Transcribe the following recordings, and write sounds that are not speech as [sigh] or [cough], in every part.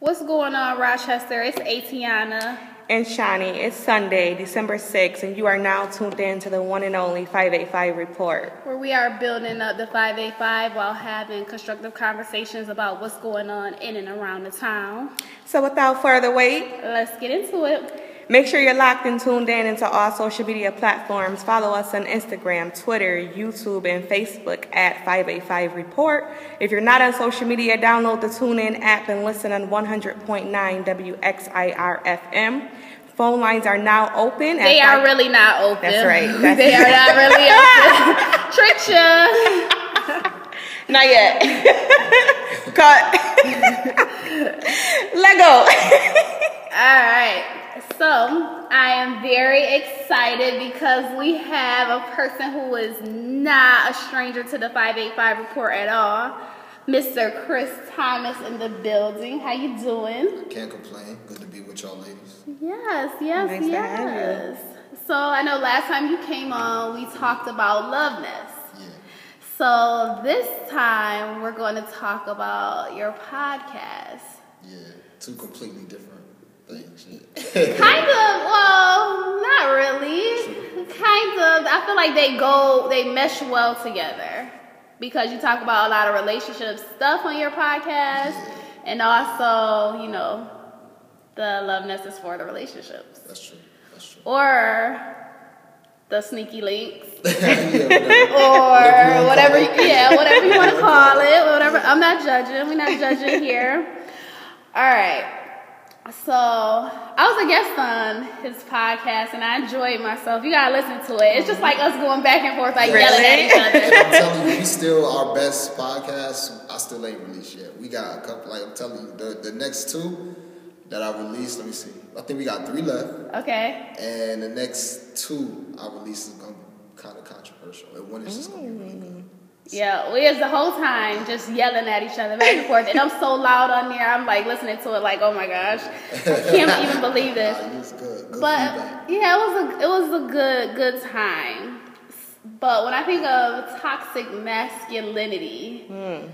What's going on, Rochester? It's Atiana. And Shani, it's Sunday, December 6th, and you are now tuned in to the one and only 585 report. Where we are building up the 585 while having constructive conversations about what's going on in and around the town. So without further wait, let's get into it. Make sure you're locked and tuned in into all social media platforms. Follow us on Instagram, Twitter, YouTube, and Facebook at 585 Report. If you're not on social media, download the TuneIn app and listen on 100.9 WXIR FM. Phone lines are now open. They are five- really not open. That's right. [laughs] That's they are not really open. [laughs] Tricia. [laughs] Not yet. Cut. Let go. All right. So, I am very excited because we have a person who is not a stranger to the 585 report at all. Mr. Chris Thomas in the building. How you doing? Can't complain. Good to be with y'all ladies. Yes, yes, nice yes. So I know last time you came on, we talked about Love Nest. Yeah. So this time we're going to talk about your podcast. Yeah, two completely different kind of, well, not really. Kind of. I feel like they go, they mesh well together because you talk about a lot of relationship stuff on your podcast, and also, you know, the love is for the relationships. That's true. That's true. Or the sneaky links, [laughs] [laughs] or whatever, yeah, whatever you want to [laughs] call it, whatever. I'm not judging. We're not judging here. All right. So I was a guest on his podcast, and I enjoyed myself. You gotta listen to it. It's just like us going back and forth, like really? yelling at each other. I'm [laughs] telling you, we still our best podcast. I still ain't released yet. We got a couple. Like I'm telling you, the the next two that I released. Let me see. I think we got three left. Okay. And the next two I released is gonna be kind of controversial, and one is just gonna be really good. Yeah, we was the whole time just yelling at each other back and forth, and I'm so loud on there. I'm like listening to it, like, oh my gosh, I can't even [laughs] believe this. good. good but feedback. yeah, it was a it was a good good time. But when I think of toxic masculinity, mm.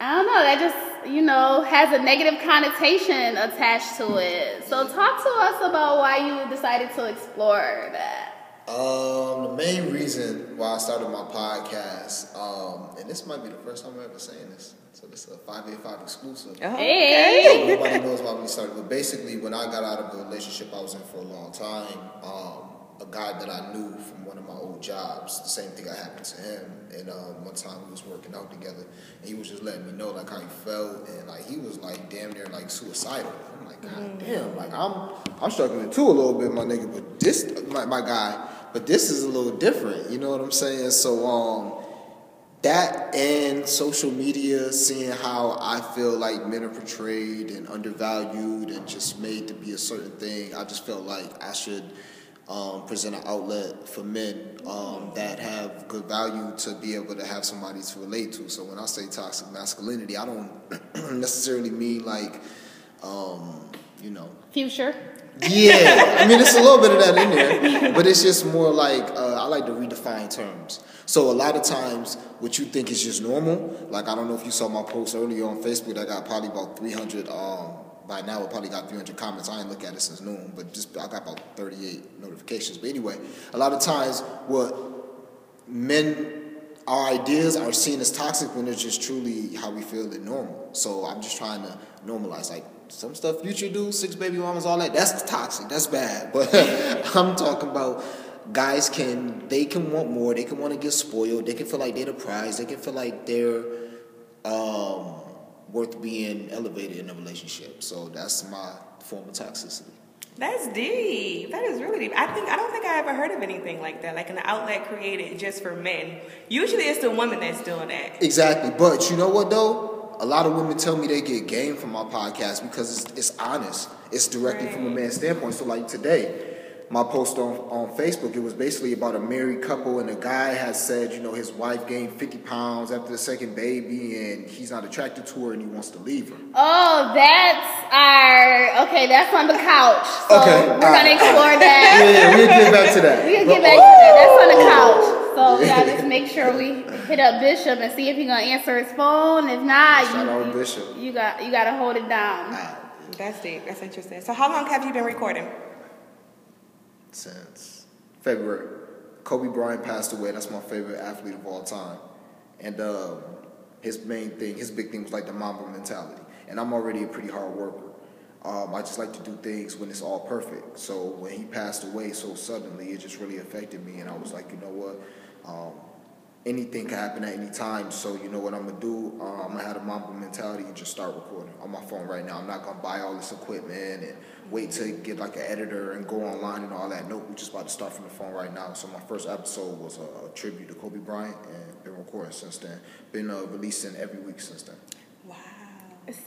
I don't know. That just you know has a negative connotation attached to it. So talk to us about why you decided to explore that. Um, the main reason why I started my podcast, um, and this might be the first time I'm ever saying this, so this is a 585 exclusive. Oh, hey! Nobody knows why we started, but basically, when I got out of the relationship I was in for a long time, um, a guy that I knew from one of my old jobs, the same thing happened to him. And um, one time we was working out together, and he was just letting me know like how he felt, and like he was like damn near like suicidal. I'm like, God mm. damn, like I'm I'm struggling too a little bit, my nigga, but this my, my guy but this is a little different. You know what I'm saying? So um, that and social media, seeing how I feel like men are portrayed and undervalued and just made to be a certain thing, I just felt like I should um, present an outlet for men um, that have good value to be able to have somebody to relate to. So when I say toxic masculinity, I don't [clears throat] necessarily mean like, um, you know, Future. Yeah, I mean it's a little bit of that in there, [laughs] but it's just more like uh, I like to redefine terms. So a lot of times, what you think is just normal, like I don't know if you saw my post earlier on Facebook, I got probably about 300. Um, by now, I probably got 300 comments. I ain't look at it since noon, but just I got about 38 notifications. But anyway, a lot of times, what men our ideas are seen as toxic when it's just truly how we feel it normal. So I'm just trying to normalize like some stuff Future do, six baby mamas, all that. That's toxic. That's bad. [laughs] But I'm talking about guys can they can want more. They can want to get spoiled. They can feel like they're the prize. They can feel like they're um, worth being elevated in a relationship. So that's my form of toxicity. That's deep. That is really deep. I think I don't think I ever heard of anything like that, like an outlet created just for men. Usually, it's the woman that's doing that. Exactly, but you know what though? a lot of women tell me they get game from my podcast because it's, it's honest. It's directly right. from a man's standpoint. So like today, my post on, on Facebook, it was basically about a married couple, and the guy has said, you know, his wife gained 50 pounds after the second baby, and he's not attracted to her, and he wants to leave her. Oh, that's our okay. That's on the couch. So okay, we're gonna explore that. Yeah, yeah, we'll get back to that. [laughs] We'll get back to that. That's on the oh. couch. So [laughs] we gotta just make sure we hit up Bishop and see if he gonna answer his phone. If not, Shout you, out Bishop. You got you gotta hold it down. Ah. That's deep. That's interesting. So, how long have you been recording? Since February. Kobe Bryant passed away. That's my favorite athlete of all time. And um, his main thing, his big thing was like the Mamba mentality. And I'm already a pretty hard worker. Um, I just like to do things when it's all perfect. So when he passed away so suddenly, it just really affected me. And I was like, you know what? Um, anything can happen at any time. So you know what I'm gonna do? Uh, I'm gonna have a Mamba mentality and just start recording on my phone right now. I'm not gonna buy all this equipment and wait to get like an editor and go online and all that. Nope, we're just about to start from the phone right now. So my first episode was a, a tribute to Kobe Bryant and been recording since then. Been uh, releasing every week since then. Wow.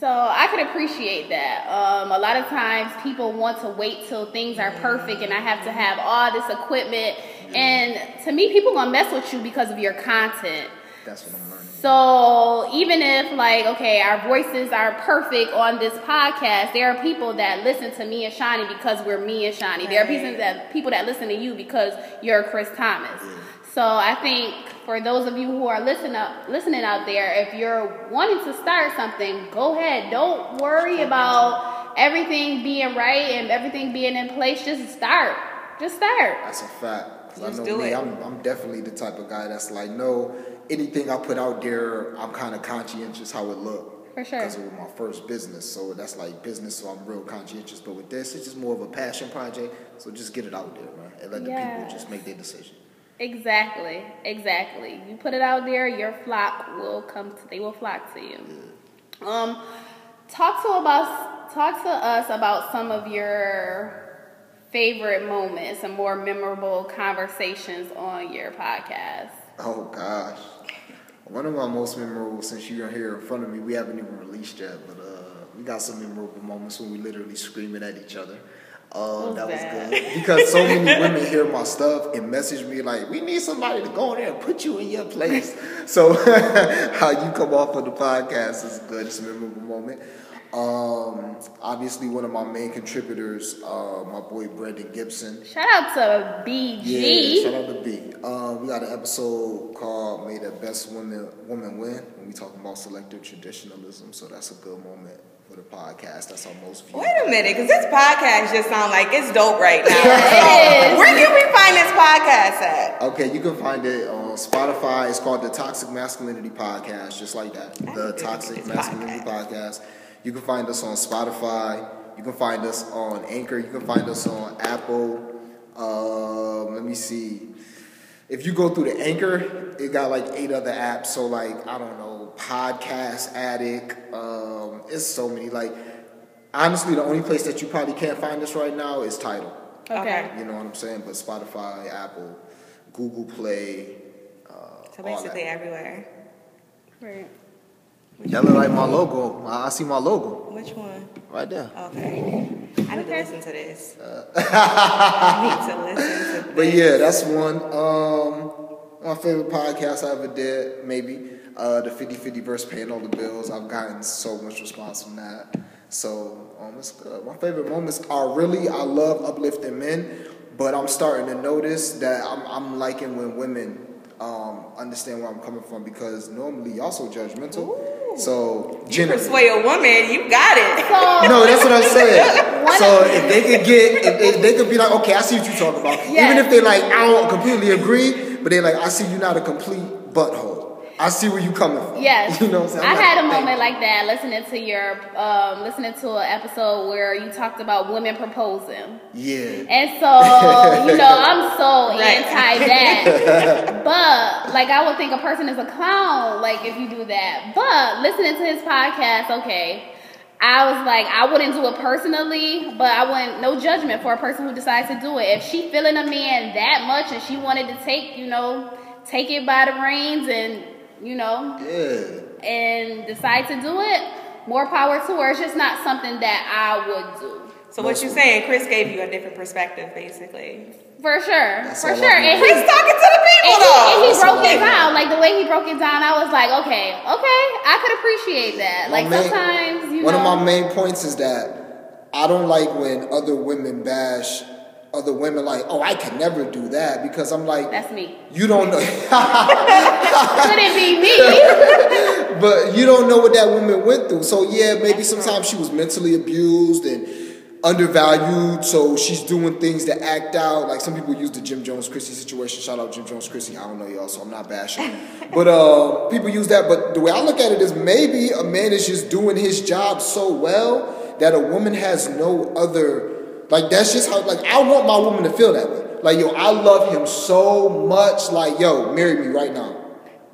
So I can appreciate that. Um, a lot of times people want to wait till things are perfect and I have to have all this equipment. And to me, people gonna mess with you because of your content. That's what I'm learning. So even if like okay, our voices are perfect on this podcast, there are people that listen to me and Shawnee because we're me and Shawnee. There are people that people that listen to you because you're Chris Thomas. So I think for those of you who are listening up, listening out there, if you're wanting to start something, go ahead. Don't worry about everything being right and everything being in place. Just start. Just start. That's a fact. I do know me, it. I'm, I'm definitely the type of guy that's like, no, anything I put out there, I'm kind of conscientious how it look. For sure. Because it was my first business, so that's like business, so I'm real conscientious. But with this, it's just more of a passion project, so just get it out there, man, and let the people just make their decision. Exactly, exactly. You put it out there, your flock will come. To, they will flock to you. Um, talk to about talk to us about some of your favorite moments and more memorable conversations on your podcast. Oh gosh, one of my most memorable since you're here in front of me, we haven't even released yet, but uh, we got some memorable moments when we literally screaming at each other. Uh, was that was good because so many [laughs] women hear my stuff and message me like, "We need somebody to go in there and put you in your place." so [laughs] how you come off of the podcast is good. It's a memorable moment. Um, obviously, one of my main contributors, uh, my boy Brandon Gibson. Shout out to BG. Yeah, shout out to B. Um, we got an episode called "May the Best Woman Woman Win" when we talking about selective traditionalism. So that's a good moment for the podcast. That's our most viewed. Wait a minute, because this podcast just sounds like it's dope right now. [laughs] It is. Where can we find this podcast at? Okay, you can find it on Spotify. It's called the Toxic Masculinity Podcast, just like that. I The Toxic listen to this Masculinity Podcast. You can find us on Spotify. You can find us on Anchor. You can find us on Apple. Um, let me see. If you go through the Anchor, it got like eight other apps. So like I don't know, Podcast Addict. Um, it's so many. Like honestly, the only place that you probably can't find us right now is Tidal. Okay. You know what I'm saying? But Spotify, Apple, Google Play. Uh, So all basically that. everywhere. Right. That look like my logo. I I see my logo Which one? right there. Okay. I need to listen to this. I need to [laughs] listen to this. But yeah, that's one. Um, my favorite podcast I ever did, maybe uh, the 50-50 verse paying all the bills. I've gotten so much response from that. So um, it's good. My favorite moments are really I love uplifting men, but I'm starting to notice that I'm, I'm liking when women um, understand where I'm coming from because normally y'all so judgmental. So You Jenna, persuade a woman, you got it. So no, that's what I'm [laughs] saying. So if they could get, if they, they could be like, okay, I see what you're talking about. Yes. Even if they like, I don't completely agree, but they like, I see you're not a complete butthole. I see where you coming from. Yes. [laughs] You know what I'm saying? I I'm had a moment thank like that listening to your um, listening to an episode where you talked about women proposing. Yeah. And so, you know, I'm so [laughs] Right. anti that. [laughs] but like I would think a person is a clown, like if you do that. But listening to his podcast, okay. I was like, I wouldn't do it personally, but I wouldn't no judgment for a person who decides to do it. If she feeling a man that much and she wanted to take, you know, take it by the reins and, you know, Yeah. and decide to do it, more power to her. It's just not something that I would do. So what you saying? Chris gave you a different perspective, basically. For sure. That's for sure. And Chris he, talking to the people and he, though. and he That's broke it down. Like the way he broke it down, I was like, okay, okay, I could appreciate that. My Like main- sometimes, you one know. of my main points is that I don't like when other women bash other women like, oh, I can never do that because I'm like, That's me. you don't know. [laughs] Couldn't be me. [laughs] but you don't know what that woman went through. So yeah, maybe sometimes she was mentally abused and undervalued, so she's doing things to act out. Like some people use the Jim Jones Chrissy situation. Shout out Jim Jones Chrissy. I don't know y'all, so I'm not bashing. [laughs] but uh, people use that. But the way I look at it is maybe a man is just doing his job so well that a woman has no other. Like that's just how. Like I want my woman to feel that way. Like yo, I love him so much. Like yo, marry me right now.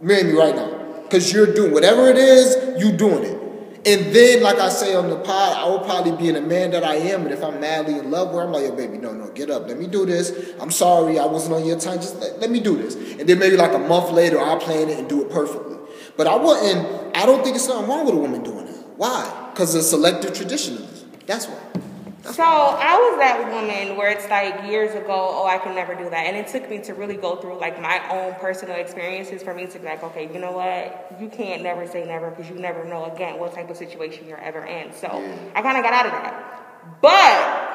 Marry me right now. Cause you're doing whatever it is, you doing it. And then, like I say on the pod, I will probably be in a man that I am. And if I'm madly in love with her, I'm like, yo, baby, no, no, get up. Let me do this. I'm sorry, I wasn't on your time. Just let, let me do this. And then maybe like a month later, I'll plan it and do it perfectly. But I wouldn't, I don't think it's something wrong with a woman doing that. Why? Because of selective traditionalism. That's why. So I was that woman where it's like years ago, oh, I can never do that. And it took me to really go through like my own personal experiences for me to be like, okay, you know what? You can't never say never because you never know again what type of situation you're ever in. So I kind of got out of that. But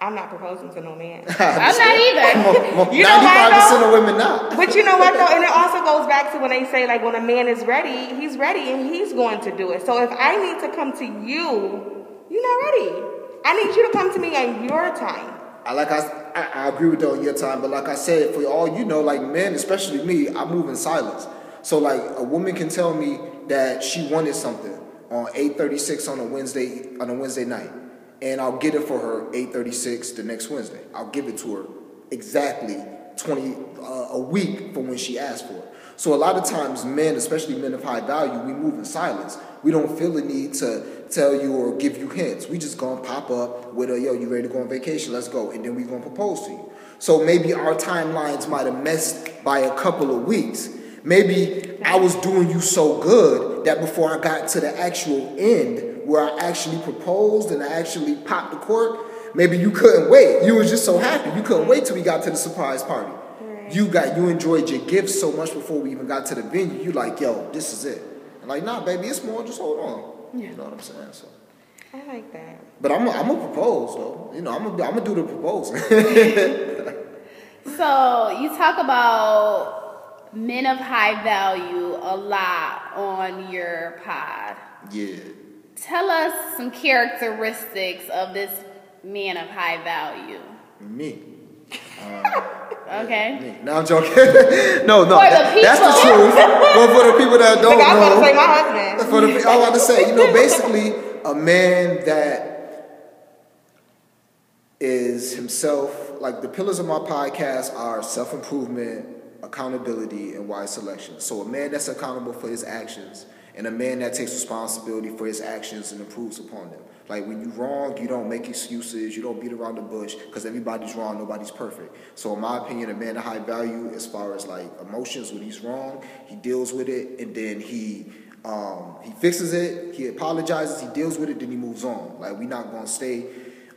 I'm not proposing to no man. [laughs] I'm not either. You know why, 95% though? of women not. But you know what though, and it also goes back to when they say like when a man is ready, he's ready and he's going to do it. So if I need to come to you, you're not ready. I need you to come to me on your time. I like I, I, agree with that on your time, but like I said, for all you know, like men, especially me, I move in silence. So like a woman can tell me that she wanted something on 8:36 on a Wednesday on a Wednesday night, and I'll get it for her 8:36 the next Wednesday. I'll give it to her exactly 20 uh, a week from when she asked for it. So a lot of times, men, especially men of high value, we move in silence. We don't feel the need to tell you or give you hints. We just gonna pop up with a yo, you ready to go on vacation? Let's go, and then we gonna propose to you. So maybe our timelines might have messed by a couple of weeks. Maybe I was doing you so good that before I got to the actual end where I actually proposed and I actually popped the cork, maybe you couldn't wait. You was just so happy. You couldn't wait till we got to the surprise party. You got you enjoyed your gifts so much before we even got to the venue. You like, yo, this is it. And like, nah, baby, it's more. Just hold on. You know what I'm saying? So, I like that. but I'm I'm gonna propose though. You know, I'm gonna I'm gonna do the proposal. [laughs] So you talk about men of high value a lot on your pod. yeah. Tell us some characteristics of this man of high value. Me. [laughs] Um, Okay. No, I'm joking. [laughs] no, no. For the that's the truth. But for the people that don't [laughs] Like, I was about know, to say my husband. for the I was about to say, you know, basically a man that is himself. Like the pillars of my podcast are self improvement, accountability, and wise selection. So a man that's accountable for his actions, and a man that takes responsibility for his actions and improves upon them. Like when you're wrong, you don't make excuses, you don't beat around the bush, because everybody's wrong, nobody's perfect. So in my opinion, a man of high value as far as like emotions, when he's wrong, he deals with it, and then he um, he fixes it, he apologizes, he deals with it, then he moves on. Like we're not gonna stay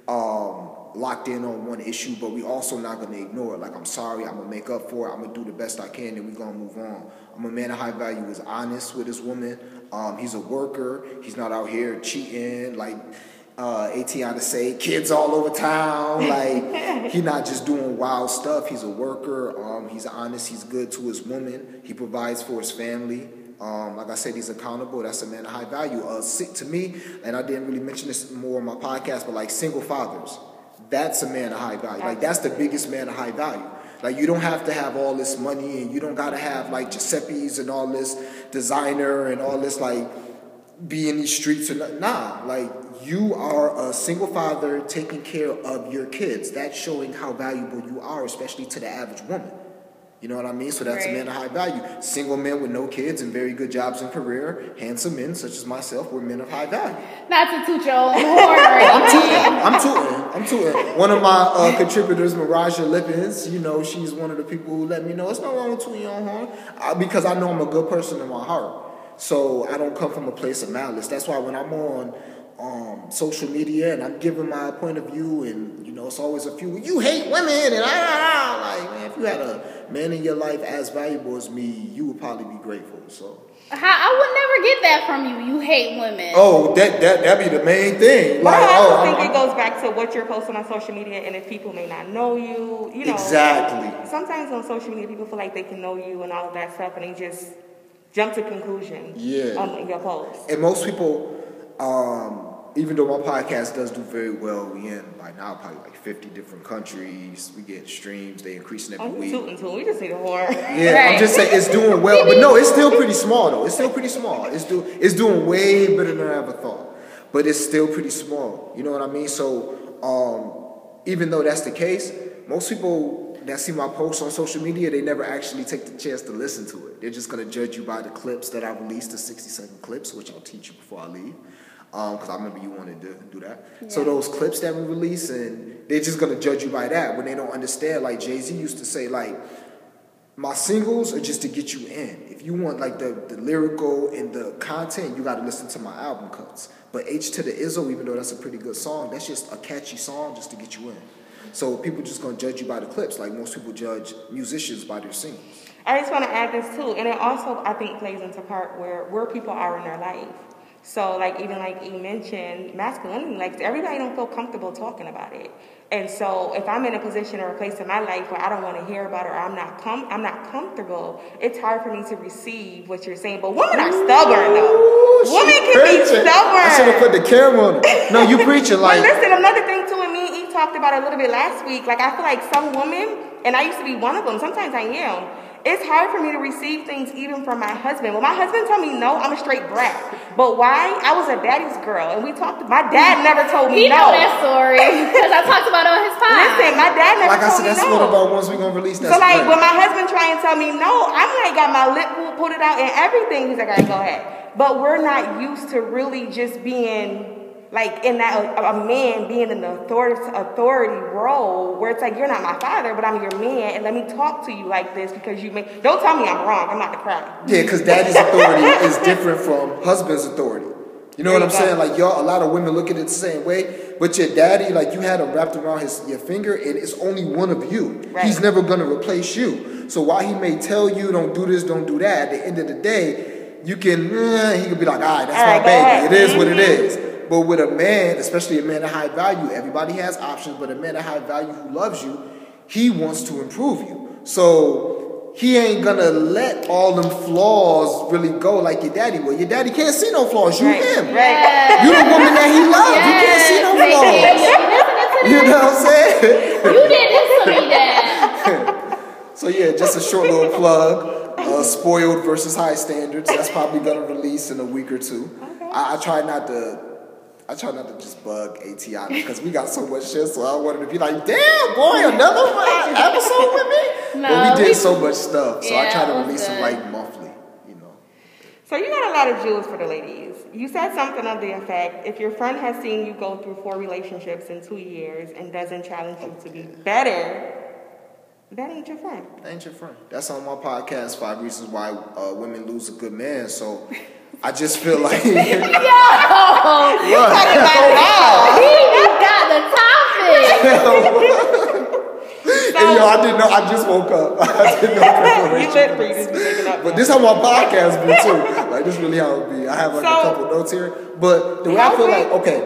um, locked in on one issue, but we also not gonna ignore it. Like I'm sorry, I'm gonna make up for it. I'm gonna do the best I can, and we're gonna move on. I'm a man of high value, is honest with his woman. Um, he's a worker. He's not out here cheating like uh, Atiana say, kids all over town. [laughs] Like he's not just doing wild stuff. He's a worker. Um, he's honest. He's good to his woman. He provides for his family. Um, like I said, he's accountable. That's a man of high value. Uh, to me, and I didn't really mention this more on my podcast, but like single fathers, that's a man of high value. Like that's the biggest man of high value. Like you don't have to have all this money, and you don't gotta have like Giuseppe's and all this designer and all this like be in these streets or not. Nah, like you are a single father taking care of your kids. That's showing how valuable you are, especially to the average woman. You know what I mean? So that's a man of high value. Single men with no kids and very good jobs and career, handsome men such as myself, we're men of high value. Not to toot your own [laughs] horn or I'm tooting. I'm tooting. I'm tooting. One of my uh, contributors, Maraja Lippins, you know, she's one of the people who let me know it's no wrong with tooting your own horn uh, because I know I'm a good person in my heart. So I don't come from a place of malice. That's why when I'm on um, social media and I'm giving my point of view, and you know, it's always a few you hate women and ah, ah, ah," like man, if you had a man in your life as valuable as me, you would probably be grateful. So How, I would never get that from you. You hate women. Oh, that that that be the main thing. But Like, I also oh, think I'm- it goes back to what you're posting on social media, and if people may not know you, you know. Exactly. Sometimes on social media, people feel like they can know you and all of that stuff, and they just jump to conclusions. Yeah. On your post. And most people, um, even though my podcast does do very well, we in by now probably like 50 different countries. We get streams, they increasing every you week. tooting too. We just need a horn. Yeah, Right. I'm just saying it's doing well, but no, it's still pretty small though. It's still pretty small. It's do it's doing way better than I ever thought, but it's still pretty small. You know what I mean? So um, even though that's the case, most people that see my posts on social media, they never actually take the chance to listen to it. They're just gonna judge you by the clips that I released, the 60 second clips, which I'll teach you before I leave. Um, because I remember you wanted to do that. So those clips that we release, and they're just gonna judge you by that when they don't understand. Like Jay Z used to say, like my singles are just to get you in. If you want like the, the lyrical and the content, you got to listen to my album cuts. But H to the Izzo, even though that's a pretty good song, that's just a catchy song just to get you in. So people just gonna judge you by the clips, like most people judge musicians by their singles. I just want to add this too, and it also I think plays into part where where people are in their life. So like even like you mentioned masculinity, like everybody don't feel comfortable talking about it. And so if I'm in a position or a place in my life where I don't want to hear about it or I'm not com- I'm not comfortable, it's hard for me to receive what you're saying. But women are stubborn though. Ooh, women can be stubborn. I should have put the camera on. No, you [laughs] preaching But like listen, another thing too, and me and Eve talked about a little bit last week. Like I feel like some women, and I used to be one of them. Sometimes I am. It's hard for me to receive things even from my husband. When my husband tell me no, I'm a straight brat. But why? I was a daddy's girl, and we talked. My dad never told me He no. know that story because I talked about it on his podcast. [laughs] Listen, my dad never like I told said, me that's no. one of our ones we're gonna release. That's So like great. when my husband try and tell me no, I'm like got my lip pulled, pulled it out and everything. He's like, all right, go ahead. But we're not used to really just being like in that a, a man being in the authority authority role where it's like you're not my father, but I'm your man, and let me talk to you like this because you make. Don't tell me I'm wrong. I'm not the cry. Yeah, because daddy's authority is different from husband's authority. You know what I'm saying? Like y'all, a lot of women look at it the same way, but your daddy, like you had him wrapped around his your finger, and it's only one of you. Right. He's never gonna replace you. So while he may tell you don't do this, don't do that, at the end of the day, you can eh, he could be like, all right, that's All my right, baby. It is what it Mhm. is. But with a man, especially a man of high value, everybody has options, but a man of high value who loves you, he wants to improve you. So he ain't gonna let all them flaws really go like your daddy will. Your daddy can't see no flaws. You Right, him. right. You the woman that he loves. You can't see no Yes, flaws. You know what I'm saying? You did this to me, Dad. [laughs] So yeah, just a short little plug. Uh, spoiled versus high standards. That's probably gonna release in a week or two. I, I try not to. I try not to just bug ATI because we got so much shit. So I wanted to be like, damn boy, another episode with me. No, [laughs] but we did we- so much stuff, so I try to release them like monthly. You know. So you got a lot of jewels for the ladies. You said something of the effect, if your friend has seen you go through four relationships in two years and doesn't challenge you to be better, that ain't your friend. That ain't your friend. That's on my podcast, Five Reasons Why uh, Women Lose a Good Man. So [laughs] I just feel like. [laughs] Yo, [laughs] Talking about love. he got the topic. [laughs] And yo, I didn't know. I just woke up. I didn't know. You lit for you just be making up. But this how my podcast be too. Like this really how it be. I have like So- a couple notes here. But the way I feel like okay,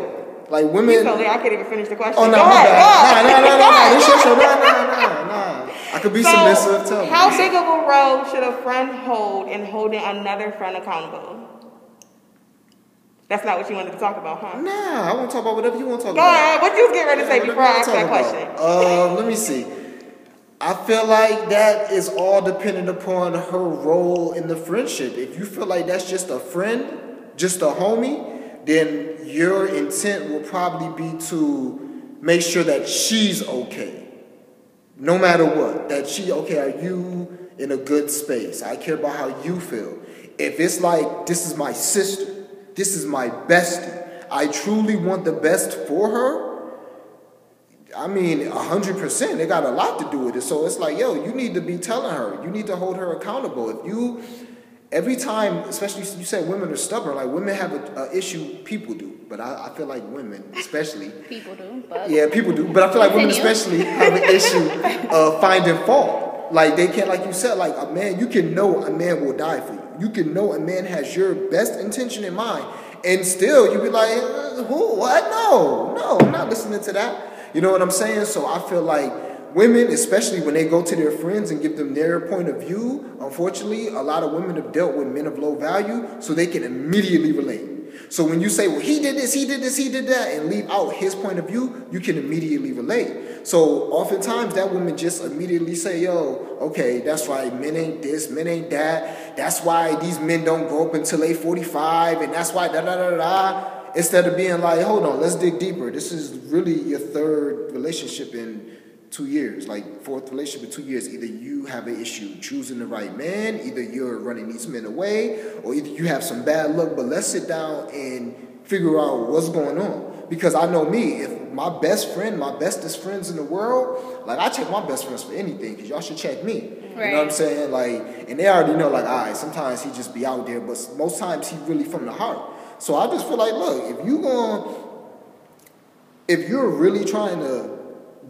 like women. so I can't even finish the question. Oh no, Go my ahead, bad. go Nah, ahead. nah, nah, nah, nah. This your show. Nah, nah, nah, nah. I could be So, submissive. Tell me. how big of a role should a friend hold in holding another friend accountable? That's not what you wanted to talk about, huh? Nah, I want to talk about whatever you want to talk Go about. ahead. What you was getting ready to say before I ask that talk question? about. Um, let me see. I feel like that is all dependent upon her role in the friendship. If you feel like that's just a friend, just a homie, then your intent will probably be to make sure that she's okay. No matter what. That she, okay, are you in a good space? I care about how you feel. If it's like, this is my sister, this is my bestie, I truly want the best for her, I mean, hundred percent. They got a lot to do with it. So it's like, yo, you need to be telling her. You need to hold her accountable. If you, every time, especially you said women are stubborn. Like women have a, a issue. People do, but I, I feel like women, especially, [laughs] People do, but yeah, people do. But I feel like women especially have an issue [laughs] of finding fault. Like they can't, like you said, like a man, you can know a man will die for you. You can know a man has your best intention in mind, and still you be like, uh, who? What? No, no, I'm not listening to that. You know what I'm saying? So I feel like women, especially when they go to their friends and give them their point of view, unfortunately, a lot of women have dealt with men of low value, so they can immediately relate. So when you say, well, he did this, he did this, he did that, and leave out his point of view, you can immediately relate. So oftentimes that woman just immediately say, yo, okay, that's right, men ain't this, men ain't that. That's why these men don't grow up until they 45, and that's why da da da da. Instead of being like, hold on, let's dig deeper. This is really your third relationship in two years, like fourth relationship in two years, either you have an issue choosing the right man, either you're running these men away, or either you have some bad luck. But let's sit down and figure out what's going on. Because I know me, if my best friend, my bestest friends in the world, like I check my best friends for anything, because y'all should check me. Right. You know what I'm saying? Like, and they already know, like, all right, sometimes he just be out there, but most times he really from the heart. So I just feel like, look, if you going, if you're really trying to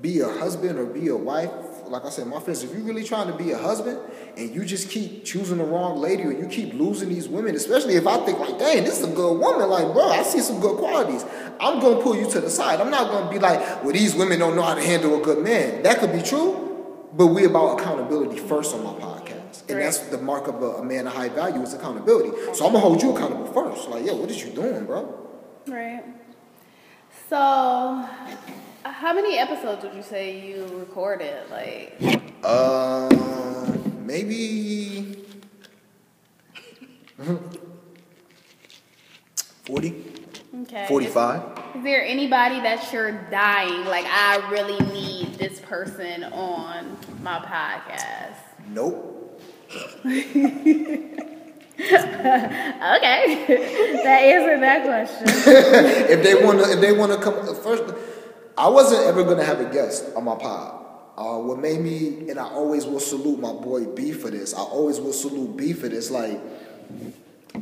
be a husband or be a wife, like I said, my friends, if you're really trying to be a husband and you just keep choosing the wrong lady or you keep losing these women, especially if I think like, dang, this is a good woman, like, bro, I see some good qualities. I'm gonna pull you to the side. I'm not gonna be like, well, these women don't know how to handle a good man. That could be true, but we about accountability first on my podcast. And right. that's the mark of a, a, man of high value is accountability. So I'm gonna hold you accountable first. Like, yo, what is you doing, bro? Right. So how many episodes would you say you recorded? Like, uh, maybe forty. Okay. Forty-five. Is there anybody that you're dying? Like, I really need this person on my podcast. Nope. [laughs] okay, [laughs] that answered that question. [laughs] if they wanna, if they wanna come first I wasn't ever gonna have a guest on my pod. Uh, what made me, and I always will salute my boy B for this. I always will salute B for this. Like,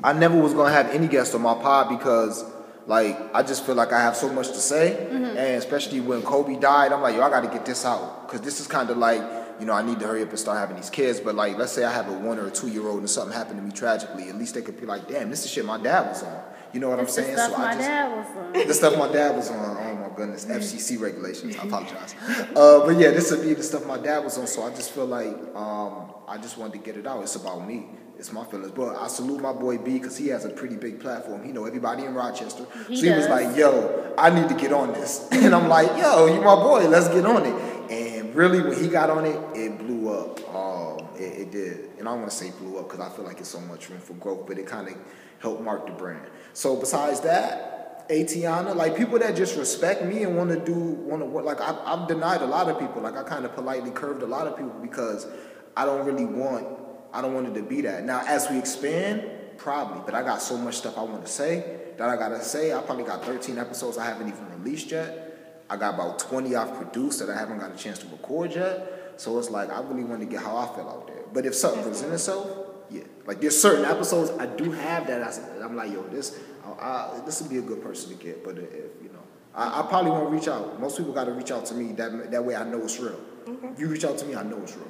I never was gonna have any guests on my pod because, like, I just feel like I have so much to say, mm-hmm. and especially when Kobe died, I'm like, yo, I got to get this out because this is kind of like, you know, I need to hurry up and start having these kids. But like, let's say I have a one or a two year old and something happened to me tragically, at least they could be like, damn, this is shit my dad was on. You know what I'm saying? The stuff so my just, dad was on. [laughs] The stuff my dad was on. Goodness, FCC regulations. I [laughs] apologize. Uh, but yeah, this would be the stuff my dad was on. So I just feel like um, I just wanted to get it out. It's about me. It's my feelings. But I salute my boy B because he has a pretty big platform. He know everybody in Rochester. He so he was like, "Yo, I need to get on this," [laughs] and I'm like, "Yo, you my boy. Let's get on it." And really, when he got on it, it blew up. Um, it, it did, and I want to say blew up because I feel like it's so much room for growth, but it kind of helped mark the brand. So besides that, Atiana, like people that just respect me and want to do, want to work, like I've, I've denied a lot of people. Like I kind of politely curved a lot of people because I don't really want, I don't want it to be that. Now as we expand, probably, but I got so much stuff I want to say that I gotta say. I probably got 13 episodes I haven't even released yet. I got about 20 I've produced that I haven't got a chance to record yet. So it's like I really want to get how I feel out there. But if something presents itself, yeah, like there's certain episodes I do have that I, am like, yo, this, I, this would be a good person to get. But if you know, I, I probably won't reach out. Most people got to reach out to me. That that way I know it's real. Okay. If you reach out to me, I know it's real.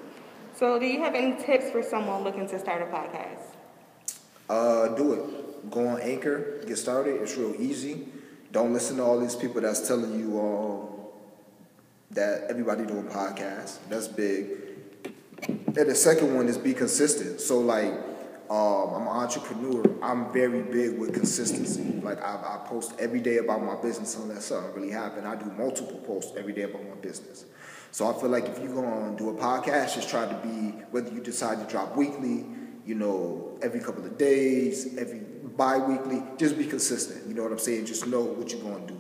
So, do you have any tips for someone looking to start a podcast? Uh, do it. Go on Anchor, get started. It's real easy. Don't listen to all these people that's telling you um, that everybody doing podcasts. That's big and the second one is be consistent. So like, um, I'm an entrepreneur. I'm very big with consistency. Like I, I post every day about my business unless something really happened. I do multiple posts every day about my business. So I feel like if you're gonna do a podcast, just try to be whether you decide to drop weekly, you know, every couple of days, every bi-weekly, just be consistent. You know what I'm saying? Just know what you're gonna do.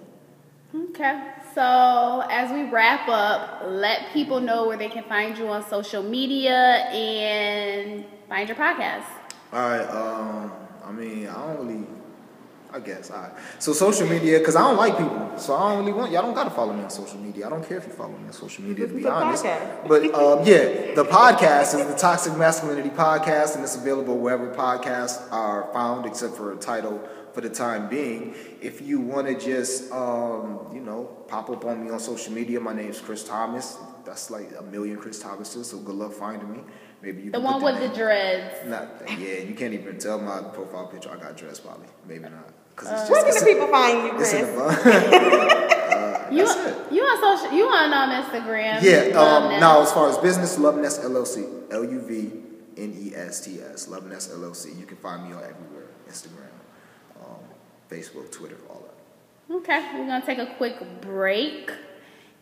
Okay. So, as we wrap up, let people know where they can find you on social media and find your podcast. All right. Um, I mean, I don't really. I guess. All right. So social media, because I don't like people, so I don't really want y'all. Don't gotta follow me on social media. I don't care if you follow me on social media. To be honest, podcast. but um, yeah, the podcast is the Toxic Masculinity Podcast, and it's available wherever podcasts are found, except for a Tidal for the time being. If you want to just, um, you know, pop up on me on social media, my name is Chris Thomas. That's like a million Chris Thomases, so good luck finding me. Maybe you The one with the dreads. Not, yeah, you can't even tell my profile picture. I got dressed probably. Maybe not. Because Uh, it's Where just can the it's, people find you, it's in Chris? the bun. [laughs] You That's it. you on social? You on um Instagram? Yeah, um, Nest. now as far as business, Love Nest LLC, L U V N E S T S, Love Nest LLC. You can find me on everywhere Instagram, um, Facebook, Twitter, all of that. Okay, we're gonna take a quick break.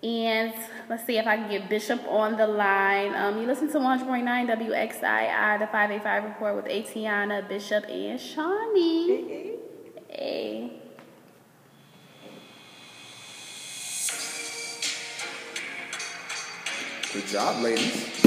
And let's see if I can get Bishop on the line. Um, you listen to 100.9 WXIR, the 585 report with Atiana, Bishop, and Shawnee. Hey. Good job, ladies.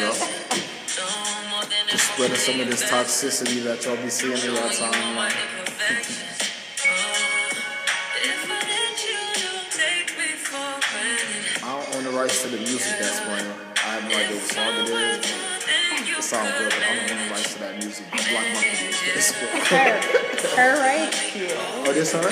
No It's probably up. No more than a Spreading some of this toxicity that y'all be seeing in y'all timeline. I don't own the rights to the music that's playing. I have no idea what song it is. It sounds good, but I don't own the rights to that music. Black Monkey is this. Her, her right? Oh, this her?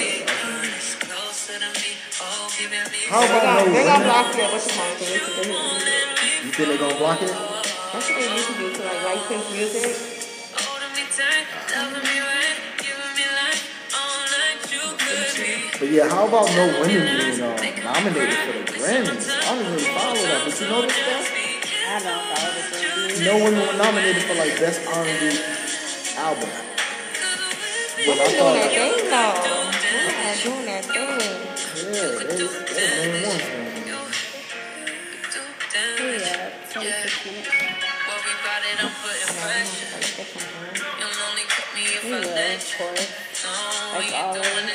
How They about gonna, no they gonna women? block you. What's the time? So listen to his music. You think they gonna block it? That's what they used to do to like license music. But yeah, how about no women being uh, nominated for the Grammys? I don't even follow that, but you know this stuff? I don't follow the thing. No women were nominated for like best R&B album. When I Doing thought, that yeah, thing though. Yeah, doing that thing. Yeah, they, they the main ones. man. Yeah, 26 minutes. We will, of course. That's always.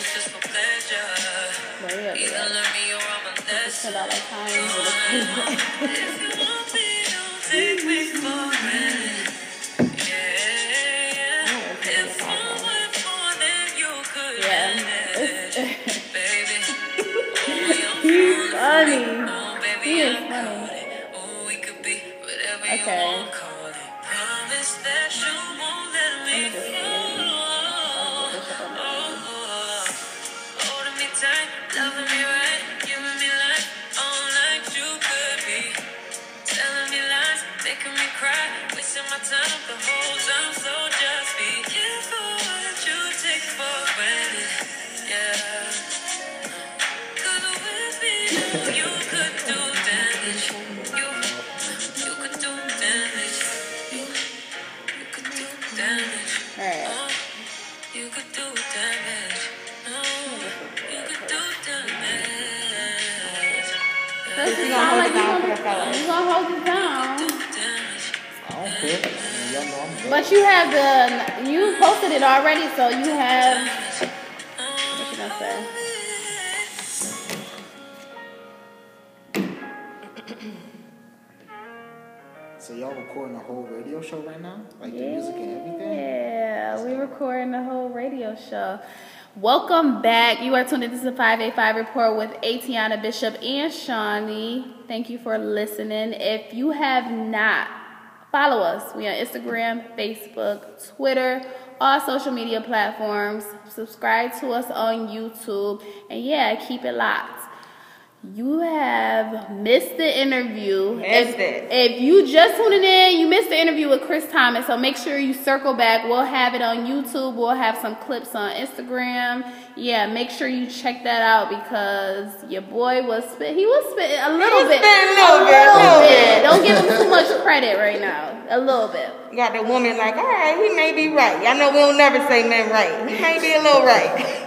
But yeah, do that. Just 'cause I like time with a Yeah. [laughs] [laughs] He's funny. He is funny. Okay. It down for you the fellas. You gonna hold it down. I don't care. I mean, y'all know But you have the you posted it already, so you have what you gonna say? So y'all recording a whole radio show right now? Like the music and everything? Yeah, we recording the whole radio show. Welcome back. You are tuned into the 585 report with Atiana Bishop and Shawnee. Thank you for listening. If you have not, follow us. We are on Instagram, Facebook, Twitter, all social media platforms. Subscribe to us on YouTube. And yeah, keep it locked. You have missed the interview. Missed if, it. if you just tuning in, you missed the interview with Chris Thomas. So make sure you circle back. We'll have it on YouTube. We'll have some clips on Instagram. Yeah, make sure you check that out because your boy was spit. He was spit a little bit. spitting a little bit, a little bit. bit. Don't give him too much credit right now. A little bit. You got the woman like, all right, he may be right. I know we don't never say nothing right. He may be a little right. [laughs]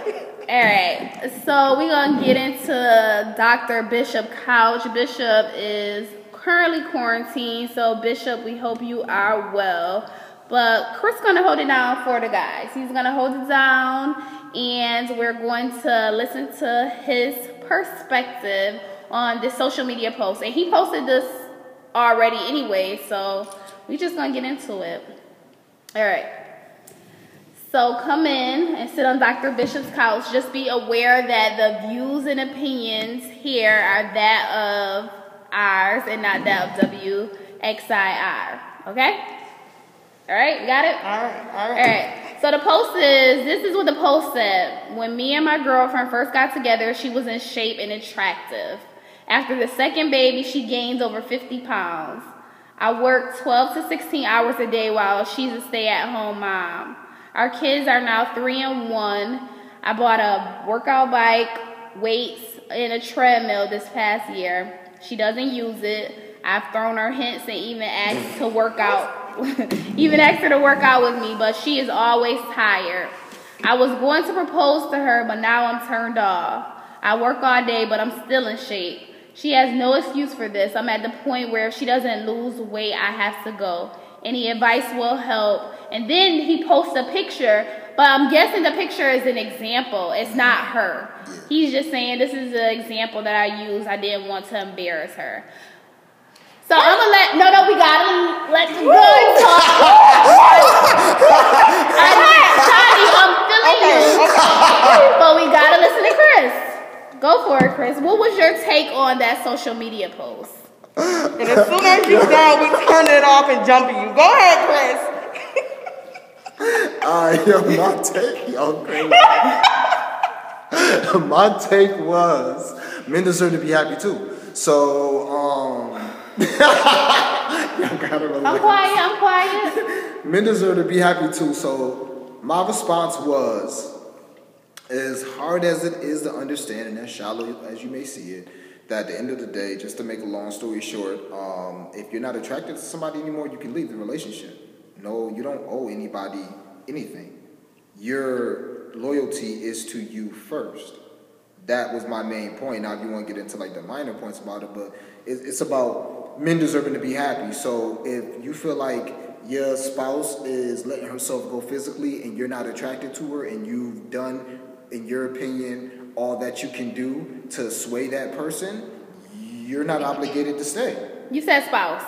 All right, so we're gonna get into Dr. Bishop Couch. Bishop is currently quarantined, so Bishop, we hope you are well. But Chris gonna hold it down for the guys. He's gonna hold it down, and we're going to listen to his perspective on this social media post. And he posted this already anyway. So we're just gonna get into it. All right. So come in and sit on Dr. Bishop's couch. Just be aware that the views and opinions here are that of ours and not that of WXIR. Okay? All right, got it? All right, all All right. right. So the post is this is what the post said. When me and my girlfriend first got together, she was in shape and attractive. After the second baby, she gained over 50 pounds. I work 12 to 16 hours a day while she's a stay at home mom. Our kids are now three and one. I bought a workout bike, weights, and a treadmill this past year. She doesn't use it. I've thrown her hints and even asked to work out, [laughs] even asked her to work out with me, but she is always tired. I was going to propose to her, but now I'm turned off. I work all day, but I'm still in shape. She has no excuse for this. I'm at the point where if she doesn't lose weight, I have to go. Any advice will help. And then he posts a picture, but I'm guessing the picture is an example. It's not her. He's just saying this is an example that I use. I didn't want to embarrass her. So I'm gonna let no no we gotta let the good talk. [laughs] I, Tani, I'm feeling you, but we gotta listen to Chris. Go for it, Chris. What was your take on that social media post? And as soon as you done, we turn it off and jump at you. Go ahead, Chris. Alright, yo, my take, yo, crazy. [laughs] my take was men deserve to be happy too. So, um, [laughs] y'all gotta I'm quiet. I'm quiet. Men deserve to be happy too. So, my response was, as hard as it is to understand and as shallow as you may see it, that at the end of the day, just to make a long story short, um, if you're not attracted to somebody anymore, you can leave the relationship. No, you don't owe anybody anything. Your loyalty is to you first. That was my main point. Now, if you want to get into like the minor points about it, but it's, it's about men deserving to be happy. So if you feel like your spouse is letting herself go physically and you're not attracted to her and you've done, in your opinion, all that you can do to sway that person, you're not obligated to stay. You said spouse.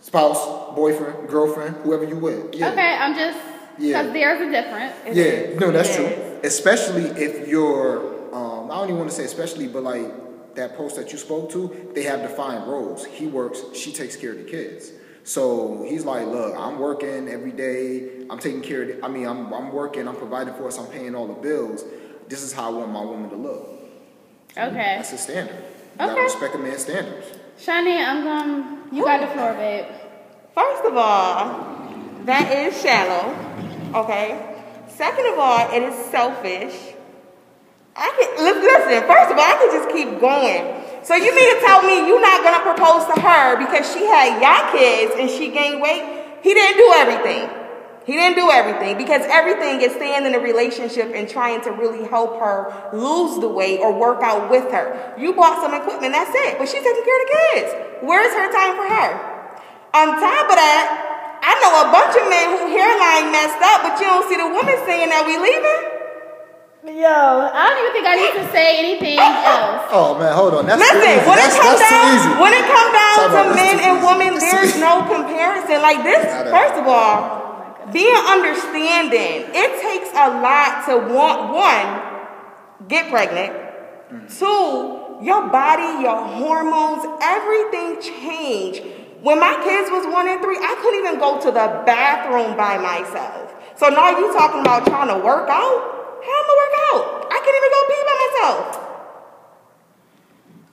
Spouse, boyfriend, girlfriend, whoever you with. Yeah. Okay, I'm just Yeah. because there's a difference. Yeah, no, that's true. Especially if you're, um, I don't even want to say especially, but like that post that you spoke to, they have defined roles. He works, she takes care of the kids. So he's like, look, I'm working every day. I'm taking care of. The, I mean, I'm I'm working. I'm providing for us. I'm paying all the bills. This is how I want my woman to look. Okay. That's his standard. You gotta Okay. respect a man's standards. Shawnee, I'm going. You got the floor, babe. First of all, that is shallow. Okay. Second of all, it is selfish. I can li- listen. First of all, I can just keep going. So you mean to tell me you're not gonna propose to her because she had y'all kids and she gained weight? He didn't do everything. He didn't do everything because everything is staying in a relationship and trying to really help her lose the weight or work out with her. You bought some equipment, that's it. But she's taking care of the kids. Where's her time for her? On top of that, I know a bunch of men who hairline messed up, but you don't see the woman saying that we leaving. Yo, I don't even think I need to say anything oh, oh. else. Oh man, hold on. That's Listen, too easy. when it That's, comes down, too easy. when it comes down Talk to men and women, there's no comparison. Like this, first of all, being understanding, it takes a lot to want one, get pregnant. Two, your body, your hormones, everything change. When my kids was one and three, I couldn't even go to the bathroom by myself. So now you talking about trying to work out? How am I work out? I can't even go pee by myself.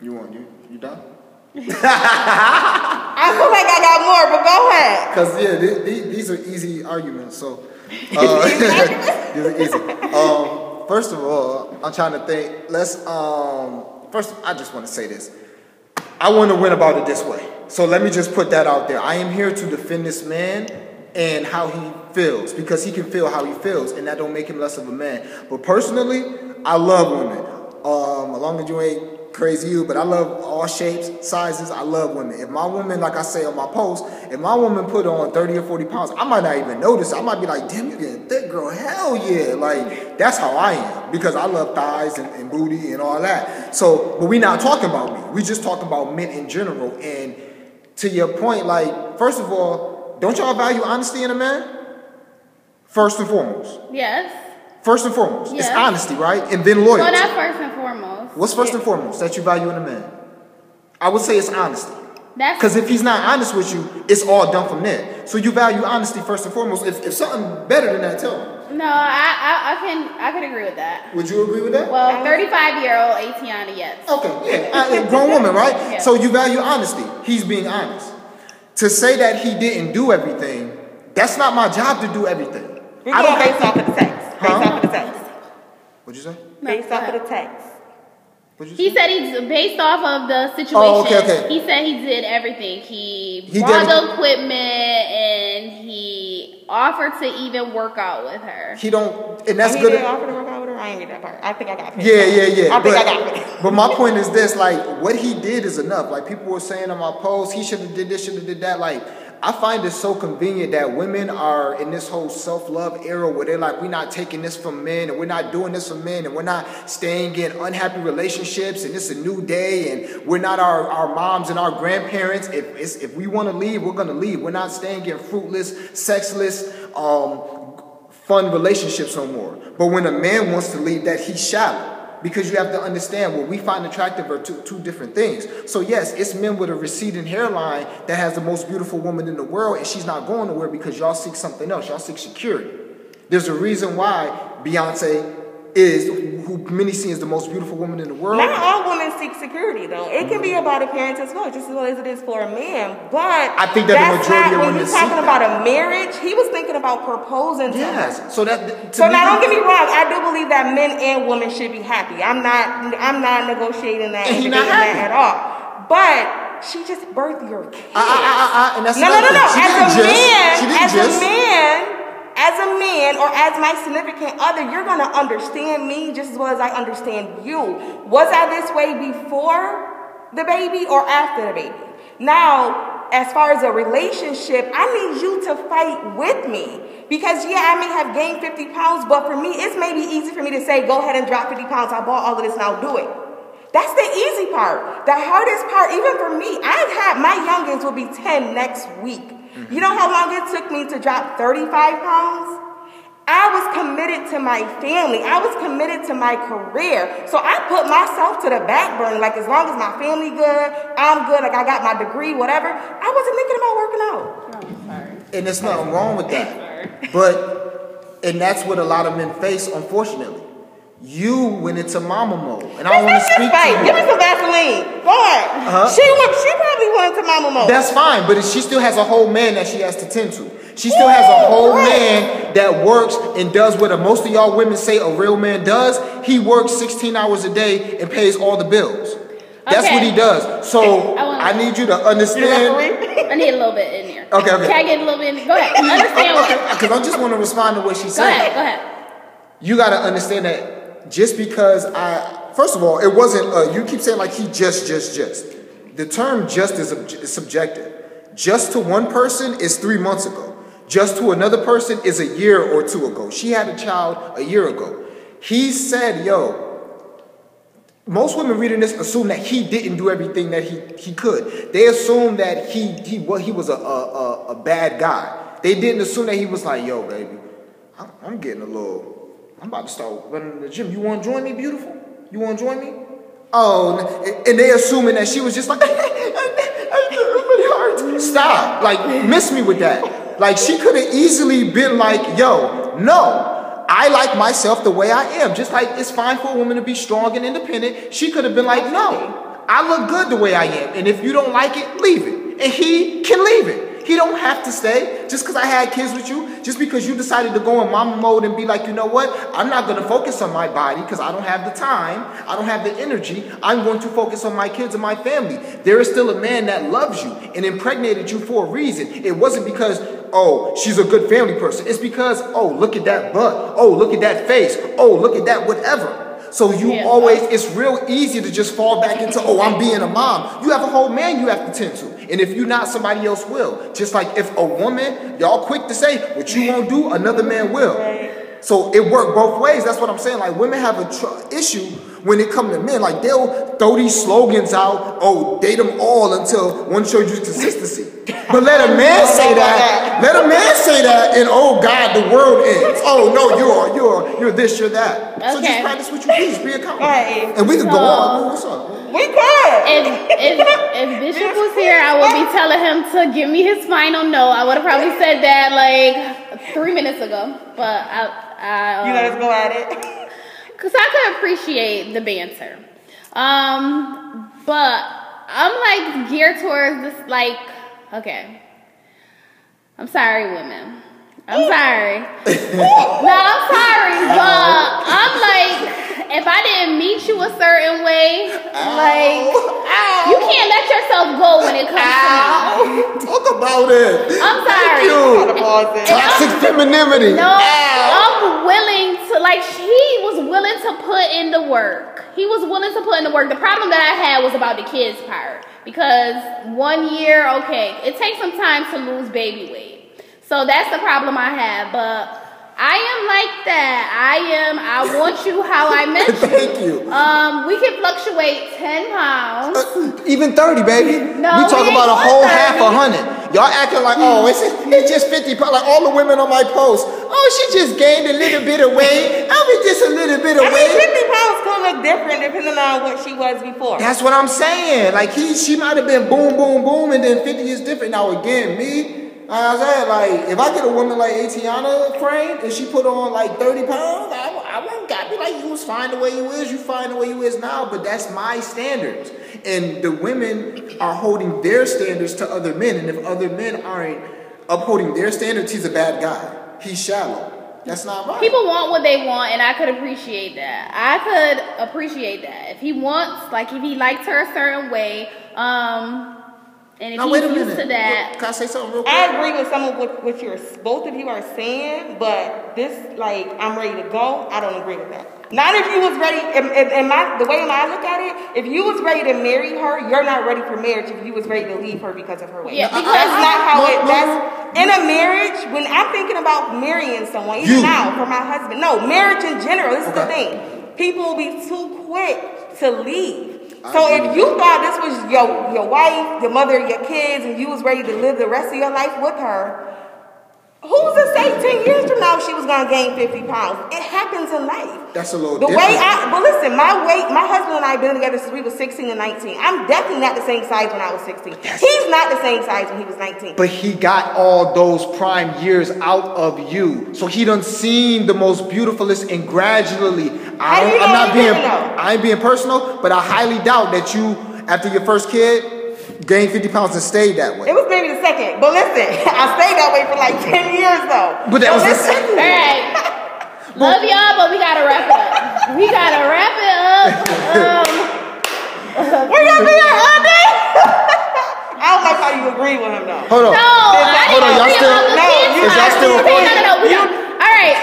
You want you you done? [laughs] I feel like I got more, but go ahead. Because yeah, th- th- these are easy arguments. So uh, [laughs] [laughs] these are easy. Um, first of all, I'm trying to think. Let's um, first. I just want to say this. I want to win about it this way. So let me just put that out there. I am here to defend this man and how he feels because he can feel how he feels, and that don't make him less of a man. But personally, I love women. Um, as long as you ain't crazy you, but I love all shapes, sizes. I love women. If my woman, like I say on my post, if my woman put on 30 or 40 pounds, I might not even notice. I might be like, damn, you getting thick, girl. Hell yeah. Like, that's how I am because I love thighs and, and booty and all that. So, but we not talking about me. We just talking about men in general. And to your point, like, first of all, don't y'all value honesty in a man? First and foremost. Yes. First and foremost. It's honesty, right? And then loyalty. Well, loyalty. not first and foremost. What's first and foremost that you value in a man? I would say it's honesty. That's Because if he's not honest with you, it's all done from there. So you value honesty first and foremost. If, if something better than that, tell me. no, I, I, I can, I could agree with that. Would you agree with that? Well, 35 year old Atiana, yes. Okay, yeah, a grown woman, right? [laughs] Yeah. So you value honesty. He's being honest. To say that he didn't do everything, that's not my job to do everything. We're I going don't based off of the text. Based Huh? off of the text. What'd you say? Based off of the text. What'd you He say? said he's based off of the situation. Oh, okay, okay. He said he did everything. He, He bought the equipment and he offered to even work out with her. He don't, and that's he good. didn't offer to work out with her. I ain't get that part. I think I got it. Yeah, yeah, yeah. I think but, I got it. but my point is [laughs] this: like, what he did is enough. Like people were saying on my post, he should have did this, should have did that. Like, I find it so convenient that women are in this whole self-love era where they're like, we're not taking this from men, and we're not doing this for men, and we're not staying in unhappy relationships, and it's a new day, and we're not our, our moms and our grandparents. If if we want to leave, we're gonna leave. We're not staying in fruitless, sexless, um, fun relationships no more. But when a man wants to leave, that he's shallow. Because you have to understand what we find attractive are two, two different things. So yes, it's men with a receding hairline that has the most beautiful woman in the world, and she's not going nowhere because y'all seek something else. Y'all seek security. There's a reason why Beyonce is who many see as the most beautiful woman in the world. Not all women seek security, though. It can be about appearance as well, just as well as it is for a man. But I think that the that's majority not, of when you're talking that. about a marriage, he was thinking about proposing to her. Yes. So that to So me- now, don't get me wrong. I do believe that men and women should be happy. I'm not. I'm not negotiating that. And not that at all. But she just birthed your kid. Ah, ah, ah, ah, ah, and that's no, no, no, no. As a just- man, as just- a man, as a man, or as my significant other, you're gonna understand me just as well as I understand you. Was I this way before the baby or after the baby? Now, as far as a relationship, I need you to fight with me. Because yeah, I may have gained 50 pounds, but for me, it's maybe easy for me to say, go ahead and drop 50 pounds. I bought all of this, now do it. That's the easy part. The hardest part, even for me, I've had my youngins will be 10 next week. Mm-hmm. You know how long it took me to drop 35 pounds? I was committed to my family. I was committed to my career. So I put myself to the back burner. Like as long as my family good, I'm good. Like I got my degree, whatever. I wasn't thinking about working out. Oh, sorry. And there's nothing wrong with that. [laughs] But, and that's what a lot of men face, unfortunately. You went into mama mode. And I want to Let's just speak fight. to Give me some Vaseline. Go ahead. Uh-huh. She went, she probably went into mama mode. That's fine, but she still has a whole man that she has to tend to. She still has a whole man that works and does what most of y'all women say a real man does. He works 16 hours a day and pays all the bills. That's Okay. what he does. So I I need you to understand. referee? [laughs] I need a little bit in here. Okay, okay. Can I get a little bit in Go ahead. [laughs] Understand what? Because I just want to respond to what she Go ahead. Go ahead. you got to understand that just because I, first of all, it wasn't, uh, you keep saying like he just, just, just. The term just is, is subjective. Just to one person is three months ago. Just to another person is a year or two ago. She had a child a year ago. He said, yo, most women reading this assume that he didn't do everything that he, he could. They assume that he he well, he was a, a, a, a bad guy. They didn't assume that he was like, yo, baby, I'm, I'm getting a little, I'm about to start running the gym. You want to join me, beautiful? You want to join me? Oh, and- they assuming that she was just like. [laughs] Stop. Like, miss me with that. Like, she could have easily been like, yo, no. I like myself the way I am. Just like it's fine for a woman to be strong and independent. She could have been like, no, I look good the way I am. And if you don't like it, leave it. And he can leave it. He don't have to stay just because I had kids with you, just because you decided to go in mama mode and be like, you know what? I'm not going to focus on my body because I don't have the time. I don't have the energy. I'm going to focus on my kids and my family. There is still a man that loves you and impregnated you for a reason. It wasn't because, oh, she's a good family person. It's because, oh, look at that butt. Oh, look at that face. Oh, look at that whatever. So you Yeah. always, it's real easy to just fall back into, oh, I'm being a mom. You have a whole man you have to tend to. And if you're not, somebody else will. Just like if a woman, y'all quick to say, what you won't do, another man will. So it worked both ways. That's what I'm saying. Like women have a tr- issue when it come to men. Like they'll throw these slogans out, oh, date them all until one shows you consistency. [laughs] But let a man say that. Let a man say that, and oh God, the world ends. Oh no, you're you're you're this, you're that. So just practice what you preach. Be accountable. Right. And we can go on. What's up? We could. If, if, if [laughs] Bishop was here, I would be telling him to give me his final note. I would have probably said that like three minutes ago, but I, I You let us go at it. [laughs] Cause I could appreciate the banter. Um, but I'm like geared towards this like okay. I'm sorry, women. I'm sorry. [laughs] no, I'm sorry, but I'm like, if I didn't meet you a certain way, like you can't let yourself go when it comes to me. Talk about it. I'm Thank sorry. you. Toxic femininity. No, I'm willing to like he was willing to put in the work. He was willing to put in the work. The problem that I had was about the kids part. Because one year, okay, it takes some time to lose baby weight. So that's the problem I have. But I am like that. I am I want you how I meant [laughs] you. Thank you. Um, we can fluctuate ten pounds. Even 30, baby. No, we talk we about a whole going half a hundred. Y'all acting like, oh, it's, it's just 50 pounds. Like all the women on my post. Oh, she just gained a little bit of weight. I was just a little bit of I mean, weight. 50 pounds could look different depending on what she was before. That's what I'm saying. Like he, she might have been boom, boom, boom, and then 50 is different. Now again, me, like I said, like if I get a woman like Atiana frame and she put on like 30 pounds, I, I won't got be like you was fine the way you is, you fine the way you is now. But that's my standards, and the women are holding their standards to other men, and if other men aren't upholding their standards, he's a bad guy. He's shallow. That's not right. People want what they want, and I could appreciate that. I could appreciate that. If he wants, like, if he likes her a certain way, um, and if now wait he's a used minute. to that, Can I say something real quick? I agree with some of what, what you're both of you are saying, but this like I'm ready to go. I don't agree with that. Not if you was ready. In, in, in my the way I look at it, if you was ready to marry her, you're not ready for marriage. If you was ready to leave her because of her weight, Yeah, that's because- not how No, it. no. That's in a marriage. When I'm thinking about marrying someone, even You. now for my husband, no marriage in general. This is the thing. People will be too quick to leave. So if you thought this was your your wife, your mother, your kids, and you was ready to live the rest of your life with her, who's to say ten years from now she was gonna gain fifty pounds? It happens in life. That's a little The different. way I, but listen, my weight, my husband and I have been together since we were 16 and 19. I'm definitely not the same size when I was 16. He's not the same size when he was 19. But he got all those prime years out of you. So he done seen the most beautifulest and gradually. I I'm not being? I ain't being personal, but I highly doubt that you, after your first kid, gained 50 pounds and stayed that way. It was maybe the second, but listen, [laughs] I stayed that way for like 10 years though. But that So was the second all right. [laughs] Love y'all, but we gotta wrap it up. We gotta wrap it up. Um, We're gonna be here all day. I don't like how you agree with him though. Hold on. no, I Hold on, y'all still- no, is y'all part. still No, no, no, we got- all right.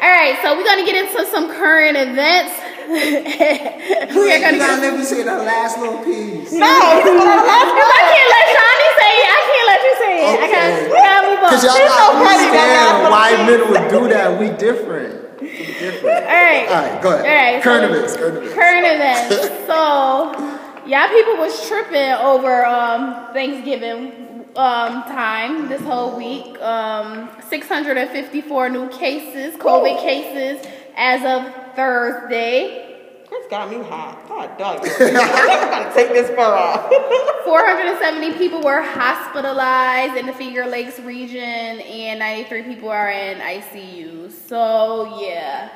All right, so we're gonna get into some current events. We are gonna You gotta get. let me say that last little piece. No, he's last Cause I can't let Shawnee say it. I can't let you say it. I gotta, Okay. we gotta move on. Because y'all It's not so understand why little men would do that. We different. We different. All right. All right, go ahead. All right. Current so- events, current events. Current events. So, y'all people was tripping over um, Thanksgiving um, time this whole week. Um, 654 new cases, COVID cases, as of Thursday. Chris got me hot. God dog. I'm gonna take this fur off. [laughs] 470 people were hospitalized in the Finger Lakes region, and 93 people are in ICU. So, yeah.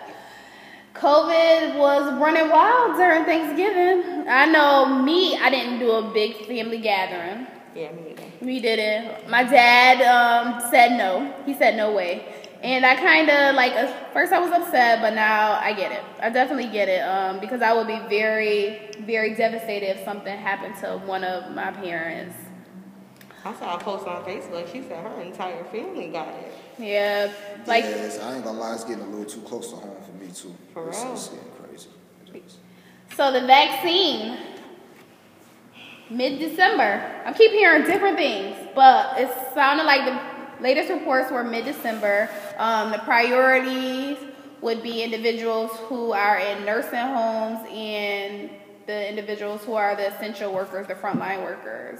COVID was running wild during Thanksgiving. I know me, I didn't do a big family gathering. yeah, me neither. We didn't. My dad um, said no. He said no way. And I kind of like first I was upset, but now I get it. I definitely get it um, because I would be very, very devastated if something happened to one of my parents. I saw a post on Facebook. She said her entire family got it. Yeah, like yes, I ain't gonna lie, it's getting a little too close to home for me too. For It's- real? It's getting crazy. It is. so. The vaccine, mid December. I keep hearing different things, but it sounded like the latest reports were mid December. Um, the priorities would be individuals who are in nursing homes and the individuals who are the essential workers, the frontline workers.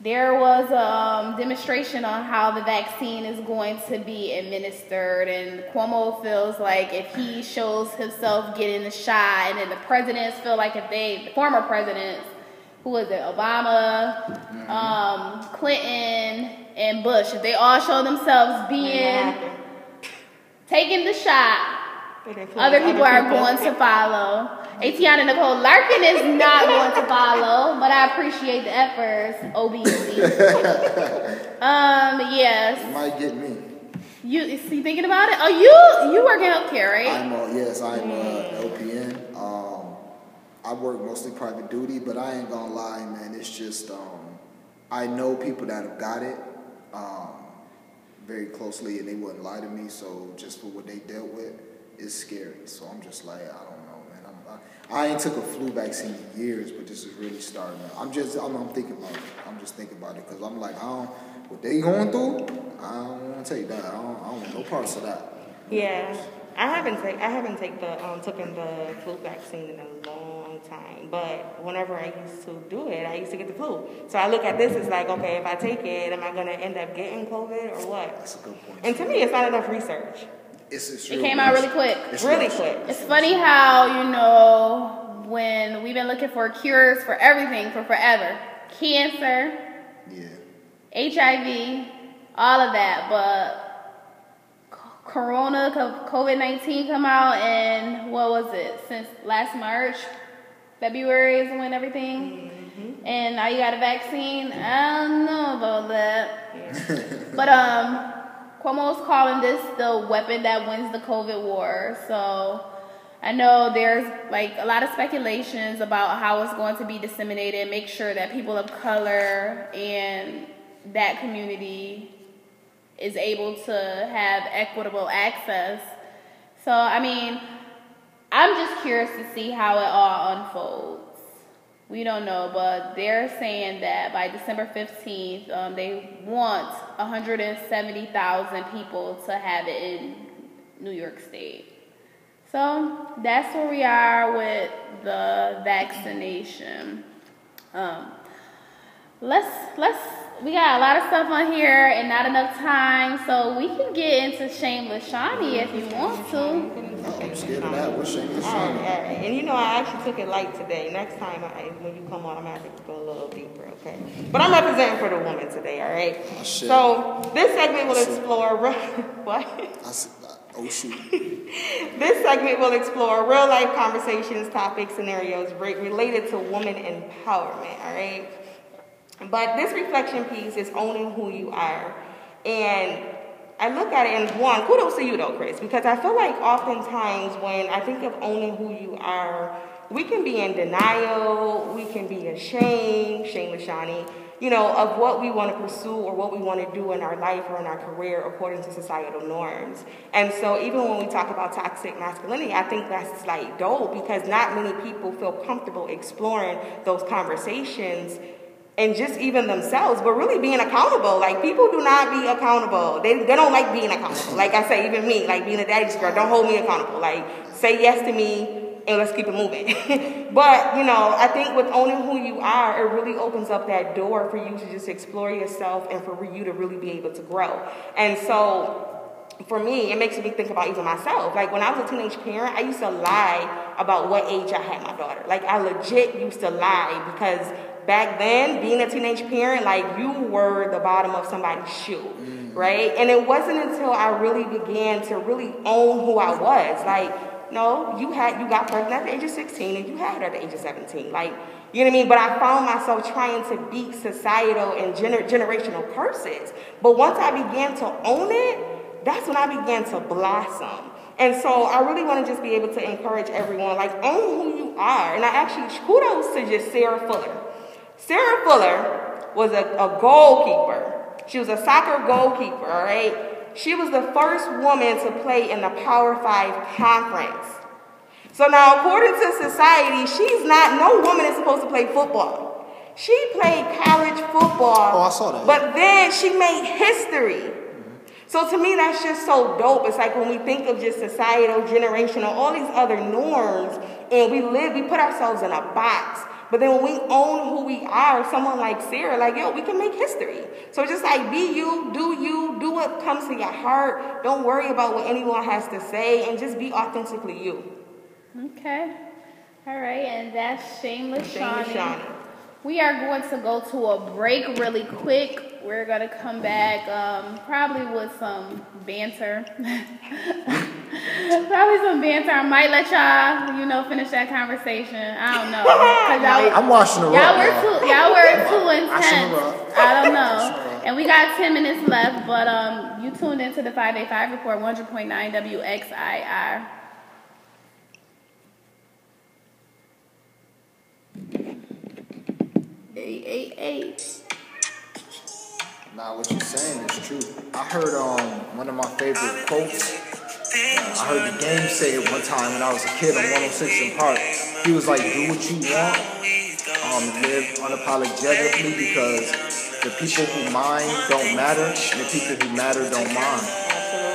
There was a um, demonstration on how the vaccine is going to be administered, and Cuomo feels like if he shows himself getting the shot, and then the presidents feel like if they, the former presidents, who was it, Obama, um, Clinton, and Bush, if they all show themselves being taking the shot, other people are going to follow. Atiana Nicole Larkin is not going to follow, but I appreciate the efforts, OBC. [laughs] um, yes. It might get me. You is he thinking about it? Oh, you you work in healthcare, right? I'm a, yes, I'm a LPN. Um, I work mostly private duty, but I ain't gonna lie, man. It's just um, I know people that have got it um, very closely, and they wouldn't lie to me. So just for what they dealt with, it's scary. So I'm just like, I don't know, man. I'm, I, I ain't took a flu vaccine in years, but this is really starting. To, I'm just, I'm, I'm thinking about it. I'm just thinking about it because I'm like, I don't, what they going through. I don't want to take that. I don't, I don't want no parts of that. Yeah, I haven't take I haven't take the um, taken the flu vaccine in a long time. But whenever I used to do it, I used to get the flu. So I look at this as like, okay, if I take it, am I gonna end up getting COVID or what? That's a good point. And to me, it's not enough research. It's, it's It real came out really quick. It's Really rush. quick. It's funny how, you know, when we've been looking for cures for everything for forever cancer, Yeah. HIV, all of that, but Corona, COVID 19 come out, and what was it? Since last March, February is when everything. And now you got a vaccine. I don't know about that. But um, Cuomo's calling this the weapon that wins the COVID war. So I know there's like a lot of speculations about how it's going to be disseminated. Make sure that people of color and that community is able to have equitable access. So I mean, I'm just curious to see how it all unfolds. We don't know, but they're saying that by December 15th, um, they want 170,000 people to have it in New York State. So that's where we are with the vaccination. Um, let's let's we got a lot of stuff on here and not enough time, so we can get into Shameless Shawnee if you want to. Oh, I'm scared of that. What's shameless Shawnee? all right. And you know, I actually took it light today. Next time, I, when you come on, I'm gonna have to go a little deeper, okay? But I'm representing for the woman today, all right? Oh, shit. So this segment will shit. explore re- [laughs] what? I s- uh, oh shoot. [laughs] This segment will explore real life conversations, topics, scenarios related to woman empowerment, all right? But this reflection piece is owning who you are. And I look at it and one, kudos to you though, Chris, because I feel like oftentimes when I think of owning who you are, we can be in denial, we can be ashamed, shameless Shawnee, you know, of what we want to pursue or what we want to do in our life or in our career according to societal norms. And so even when we talk about toxic masculinity, I think that's like dope because not many people feel comfortable exploring those conversations and just even themselves, but really being accountable. Like people do not be accountable. They, they don't like being accountable. Like I say, even me, like being a daddy's girl, don't hold me accountable. Like say yes to me and let's keep it moving. [laughs] but you know, I think with owning who you are, it really opens up that door for you to just explore yourself and for you to really be able to grow. And so for me, it makes me think about even myself. Like when I was a teenage parent, I used to lie about what age I had my daughter. Like I legit used to lie because back then, being a teenage parent, like you were the bottom of somebody's shoe, mm-hmm. right? And it wasn't until I really began to really own who I was. Like, no, you had you got pregnant at the age of 16 and you had her at the age of 17. Like, you know what I mean? But I found myself trying to beat societal and gener- generational curses. But once I began to own it, that's when I began to blossom. And so I really want to just be able to encourage everyone, like, own who you are. And I actually, kudos to just Sarah Fuller. Sarah Fuller was a, a goalkeeper. She was a soccer goalkeeper, all right? She was the first woman to play in the Power Five conference. So now, according to society, she's not, no woman is supposed to play football. She played college football. Oh, I saw that. But then she made history. Mm-hmm. So to me, that's just so dope. It's like when we think of just societal, generational, all these other norms, and we live, we put ourselves in a box. But then when we own who we are, someone like Sarah, like, yo, we can make history. So just like be you, do you, do what comes to your heart. Don't worry about what anyone has to say, and just be authentically you. Okay. All right, and that's Shameless Shameless Shawnee. Shawnee. We are going to go to a break really quick. We're gonna come back um, probably with some banter. [laughs] probably some banter. I might let y'all, you know, finish that conversation. I don't know. [laughs] 'Cause y'all, I'm watching the y'all rug, were too y'all were too intense. I don't know. And we got 10 minutes left, but um, you tuned into the 585 report 100.9 WXIR. Eight, eight, eight. Nah, what you're saying is true. I heard um one of my favorite quotes. I heard the Game say it one time when I was a kid on 106 & Park. He was like, "Do what you want, um, live unapologetically because the people who mind don't matter, and the people who matter don't mind."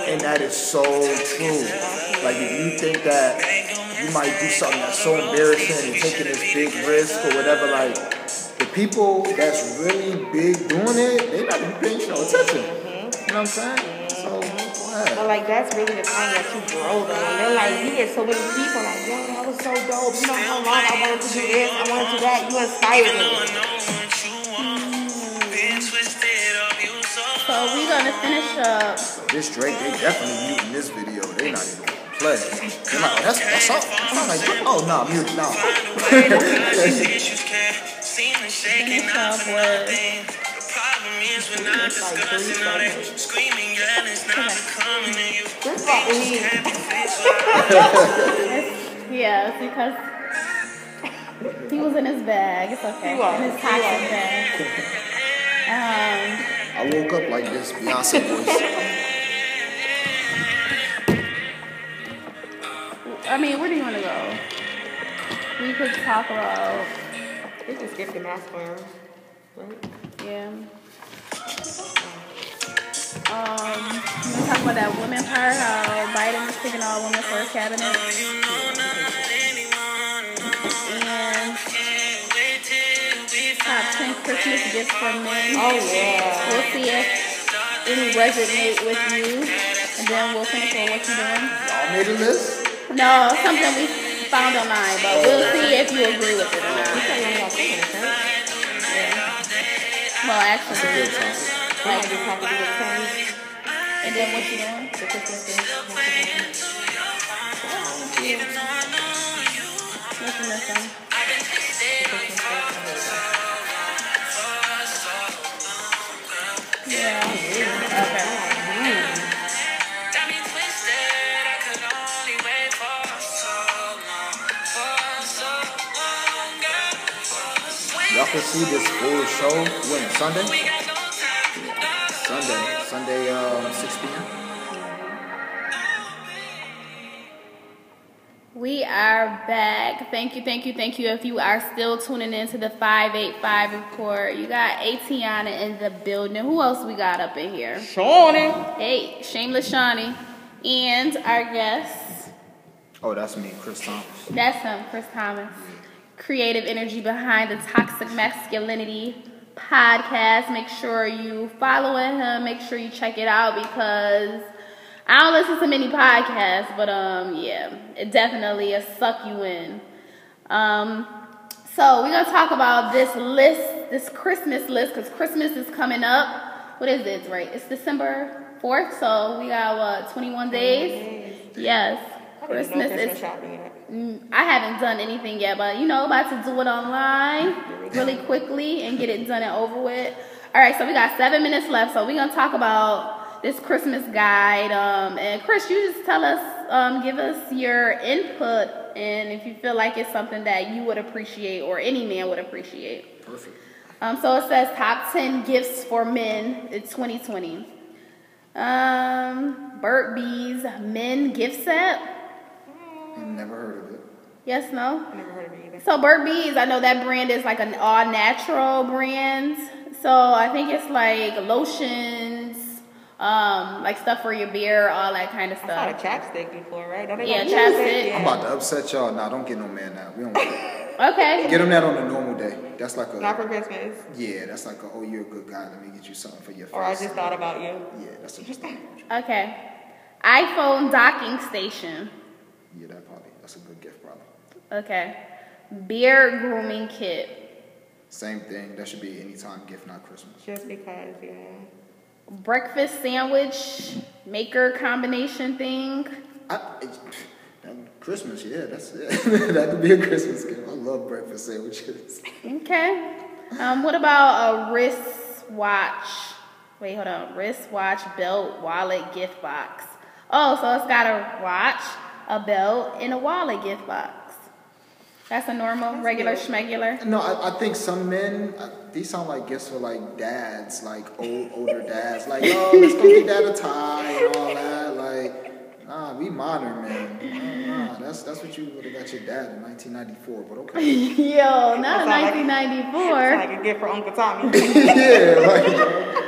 And that is so true. Like if you think that you might do something that's so embarrassing and taking this big risk or whatever, like people that's really big doing it, they not even paying you no attention. Mm-hmm. You know what I'm saying? Mm-hmm. So go But like that's really the time that you grow though. And then like you get so many people like, yo, that was so dope. You know how long I wanted to do this, I wanted to do that. You inspired me. Mm-hmm. So we gonna finish up. This Drake, they definitely muting this video. They not even gonna play. They're like, that's that's all. I'm like, oh no, mute no. [laughs] [laughs] Finish up with. This about me. [laughs] [laughs] Yeah, it's because he was in his bag. It's okay. He was, In his he toxic bag. Um, I woke up like this, Beyonce voice. I mean, where do you want to go? We could talk about, We just skipped the masculine. Right? yeah. Um, we gonna about that women part, how Biden is picking all women for his cabinet. And top 10 Christmas gifts for men. Oh yeah. We'll see if any resonate with you, and then we'll finish with what you're doing. Y'all made a list? No, something we found online, but we'll see if you agree with it or You not. said one about tennis, right? Well, That's a actually, good topic. We might just have to do with tennis. and then what you doing? The Christmas thing. What's you Y'all see this full show when Sunday. Sunday, Sunday, uh, 6 p.m. We are back. Thank you, thank you, thank you. If you are still tuning into the 585 report, you got Atiana in the building. Who else we got up in here? Shawnee. Hey, Shameless Shawnee. And our guest, Oh, that's me, Chris Thomas. that's him, Chris Thomas. Creative energy behind the Toxic Masculinity podcast. Make sure you follow him. Make sure you check it out because I don't listen to many podcasts, but um, yeah, it definitely a suck you in. Um, so we're gonna talk about this list, this Christmas list, because Christmas is coming up. What is it? Right? It's December fourth, so we got what 21 days. Yes, Christmas Christmas is. shopping yet. Mm, I haven't done anything yet, but you know, about to do it online really quickly and get it done and over with. All right, so we got seven minutes left, so we're gonna talk about this Christmas guide. Um, and Chris, you just tell us, um, give us your input, and if you feel like it's something that you would appreciate or any man would appreciate. Perfect. Um, so it says top 10 gifts for men in 2020. Um, Burt B's men gift set. Never heard of it. Yes, no? Never heard of it either. So Burt Bees, I know that brand is like an all natural brand. So I think it's like lotions, um, like stuff for your beer, all that kind of stuff. I saw the stuff. chapstick before, right? Don't they Yeah, chapstick. Yeah. I'm about to upset y'all. Nah, don't get no man that. We don't want. [laughs] Okay. Get him that on a normal day. That's like a Not a for Christmas. yeah. That's like a oh you're a good guy. Let me get you something for your face. Or I just thought about you. yeah. That's a just Okay. iPhone docking station. Yeah. That probably that's a good gift probably. Okay. Beard grooming kit. Same thing. That should be anytime gift, not Christmas. Just because, yeah. Breakfast sandwich maker combination thing. I, it, Christmas, yeah, that's it. [laughs] that could be a Christmas gift. I love breakfast sandwiches. Okay. Um, what about a wrist watch? Wait, hold on. Wrist watch, belt, wallet, gift box. Oh, so it's got a watch, a belt, and a wallet gift box. That's a normal, regular, schmegular. No, I, I think some men uh, these sound like gifts for like dads, like old older dads. Like, oh, let's go get dad a tie and all that. Like, nah, we modern man. Nah, nah, that's that's what you would have got your dad in 1994. But okay. [laughs] Yo, not That sound like- 1994. Like a gift for Uncle Tommy. [laughs] yeah, like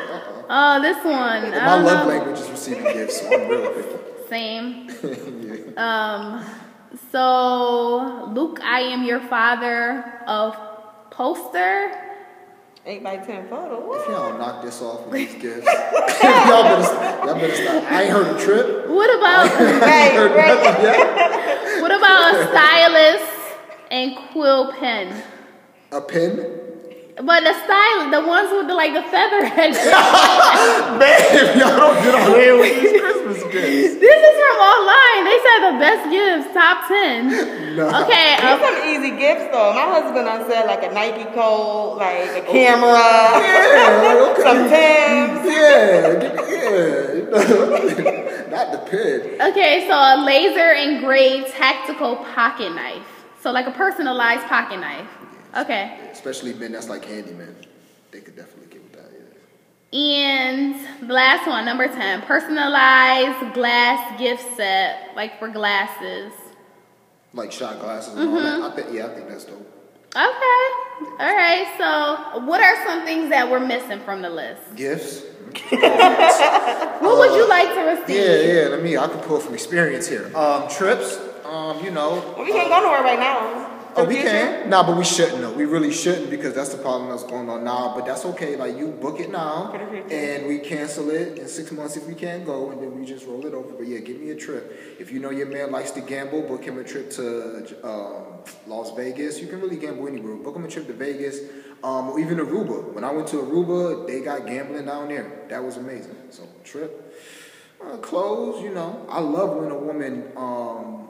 Oh, this one. I my love know. language is receiving gifts, so I'm real. Same. [laughs] yeah. Um, so Luke, I am your father of poster. 8 by 10 photo. If y'all knock this off with these gifts, [laughs] y'all better st- y'all better stop. I ain't heard a trip. What about Right, Heard right. yet. what about a stylus and quill pen? A pen. But the style, the ones with the like the feather head. [laughs] Babe, y'all don't get on here with these Christmas gifts. this is from online. They said the best gifts, top ten. Nah. Okay, These um, some easy gifts though. My husband done said like a Nike coat, like a camera, Yeah, like, okay. [laughs] some Timbs. Yeah, yeah. [laughs] Not the pen. okay, so a laser engraved tactical pocket knife. So like a personalized pocket knife. Okay. Especially men that's like handyman. They could definitely get with that, yeah. And the last one, number 10, personalized glass gift set, like for glasses. Like shot glasses and all Mm-hmm. that. I think yeah, I think that's dope. Okay. All right. So, what are some things that we're missing from the list? Gifts. [laughs] What would you like to receive? Yeah, yeah, let me I can pull from experience here. Um trips, um, you know. Well, we can't go nowhere right now. Oh, we can. Nah, but we shouldn't though. We really shouldn't because that's the problem that's going on now. But that's okay. Like you book it now, For the future. and we cancel it in six months if we can't go, and then we just roll it over. But yeah, give me a trip. If you know your man likes to gamble, book him a trip to um, Las Vegas. You can really gamble anywhere. Book him a trip to Vegas, um, or even Aruba. When I went to Aruba, they got gambling down there. That was amazing. So trip. Uh, clothes, you know. I love when a woman um,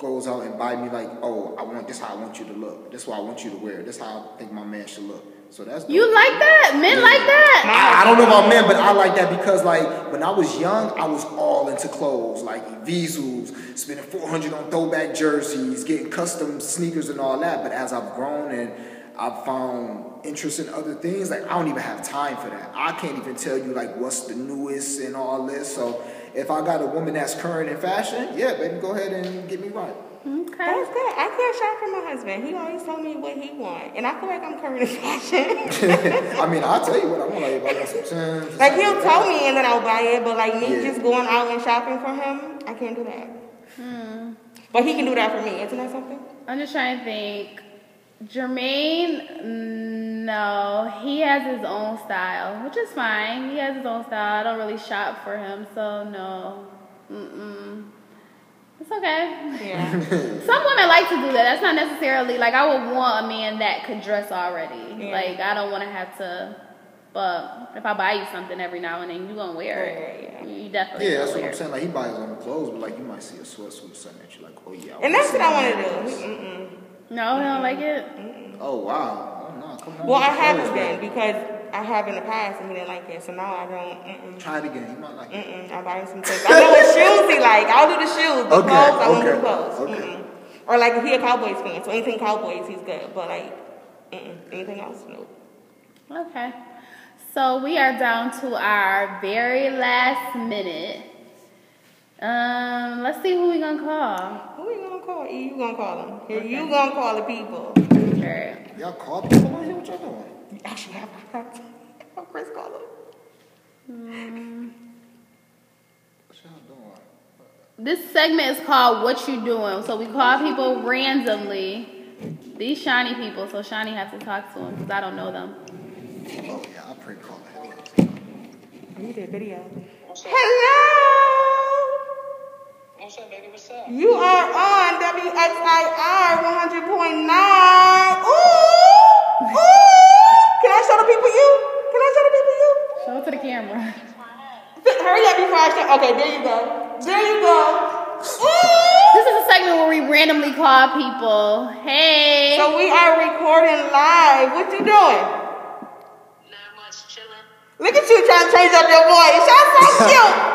goes out and buy me like, oh, I want this. How I want you to look. This is what I want you to wear. This is how I think my man should look. So that's You like that? Men like that? I, I don't know about men, but I like that because like when I was young, I was all into clothes, like Visus, spending four hundred on throwback jerseys, getting custom sneakers and all that. But as I've grown and I've found interest in other things, like I don't even have time for that. I can't even tell you like what's the newest and all this. So if I got a woman that's current in fashion, yeah, baby, go ahead and get me right. Okay. That's good. I can't shop for my husband. He always tell me what he want, and I feel like I'm current in fashion. [laughs] I mean, I'll tell you what I want. Like if I got some Timbs, like he'll tell me, and then I'll buy it. But like me Yeah. just going out and shopping for him, I can't do that. Hmm. But he can do that for me. Isn't that something? I'm just trying to think. Jermaine, no, he has his own style, which is fine. He has his own style. I don't really shop for him, so no. Mm-mm. It's okay. Yeah. [laughs] Some women like to do that. That's not necessarily like I would want a man that could dress already. Yeah. Like I don't want to have to. But if I buy you something every now and then, you gonna wear it. Wear it, You definitely. Yeah, gonna that's what I'm saying. Like he buys his own clothes, but like you might see a sweatsuit or something that you're like, oh yeah. and that's what I want want to do. Mm-mm. No, he don't like it. Oh wow. Oh no, come on. Well, I haven't man. been because I have in the past and he didn't like it. So now I don't. Mm-mm. Try it again. He might like it. Mm-mm, I buy him some things. I know what shoes he like. I'll do the shoes. The Okay, clothes, I won't do okay, the clothes. okay. Mm-mm. Or like if he a Cowboys fan, so anything Cowboys, he's good. But like, mm-mm, anything else, no. Okay. So we are down to our very last minute. Um, let's see who we gonna call. Who you gonna call? E, you gonna call them? Here, you gonna call the people? Sure. Y'all call people on here? What y'all doing? You actually have have Chris call him. This segment is called "What You Doing." So we call people randomly. These shiny people, so shiny has to talk to them because I don't know them. Oh yeah, I pray call that. You did video. Hello. What's up, baby? What's up? You are on WXIR 100.9. Ooh. Ooh. Can I show the people you? Can I show the people you? Show it to the camera. [laughs] Hurry up before I show. Okay, there you go. There you go. Ooh. This is a segment where we randomly call people. Hey. So we are recording live. What you doing? Not much chilling. Look at you trying to change up your voice. You're so [laughs] cute.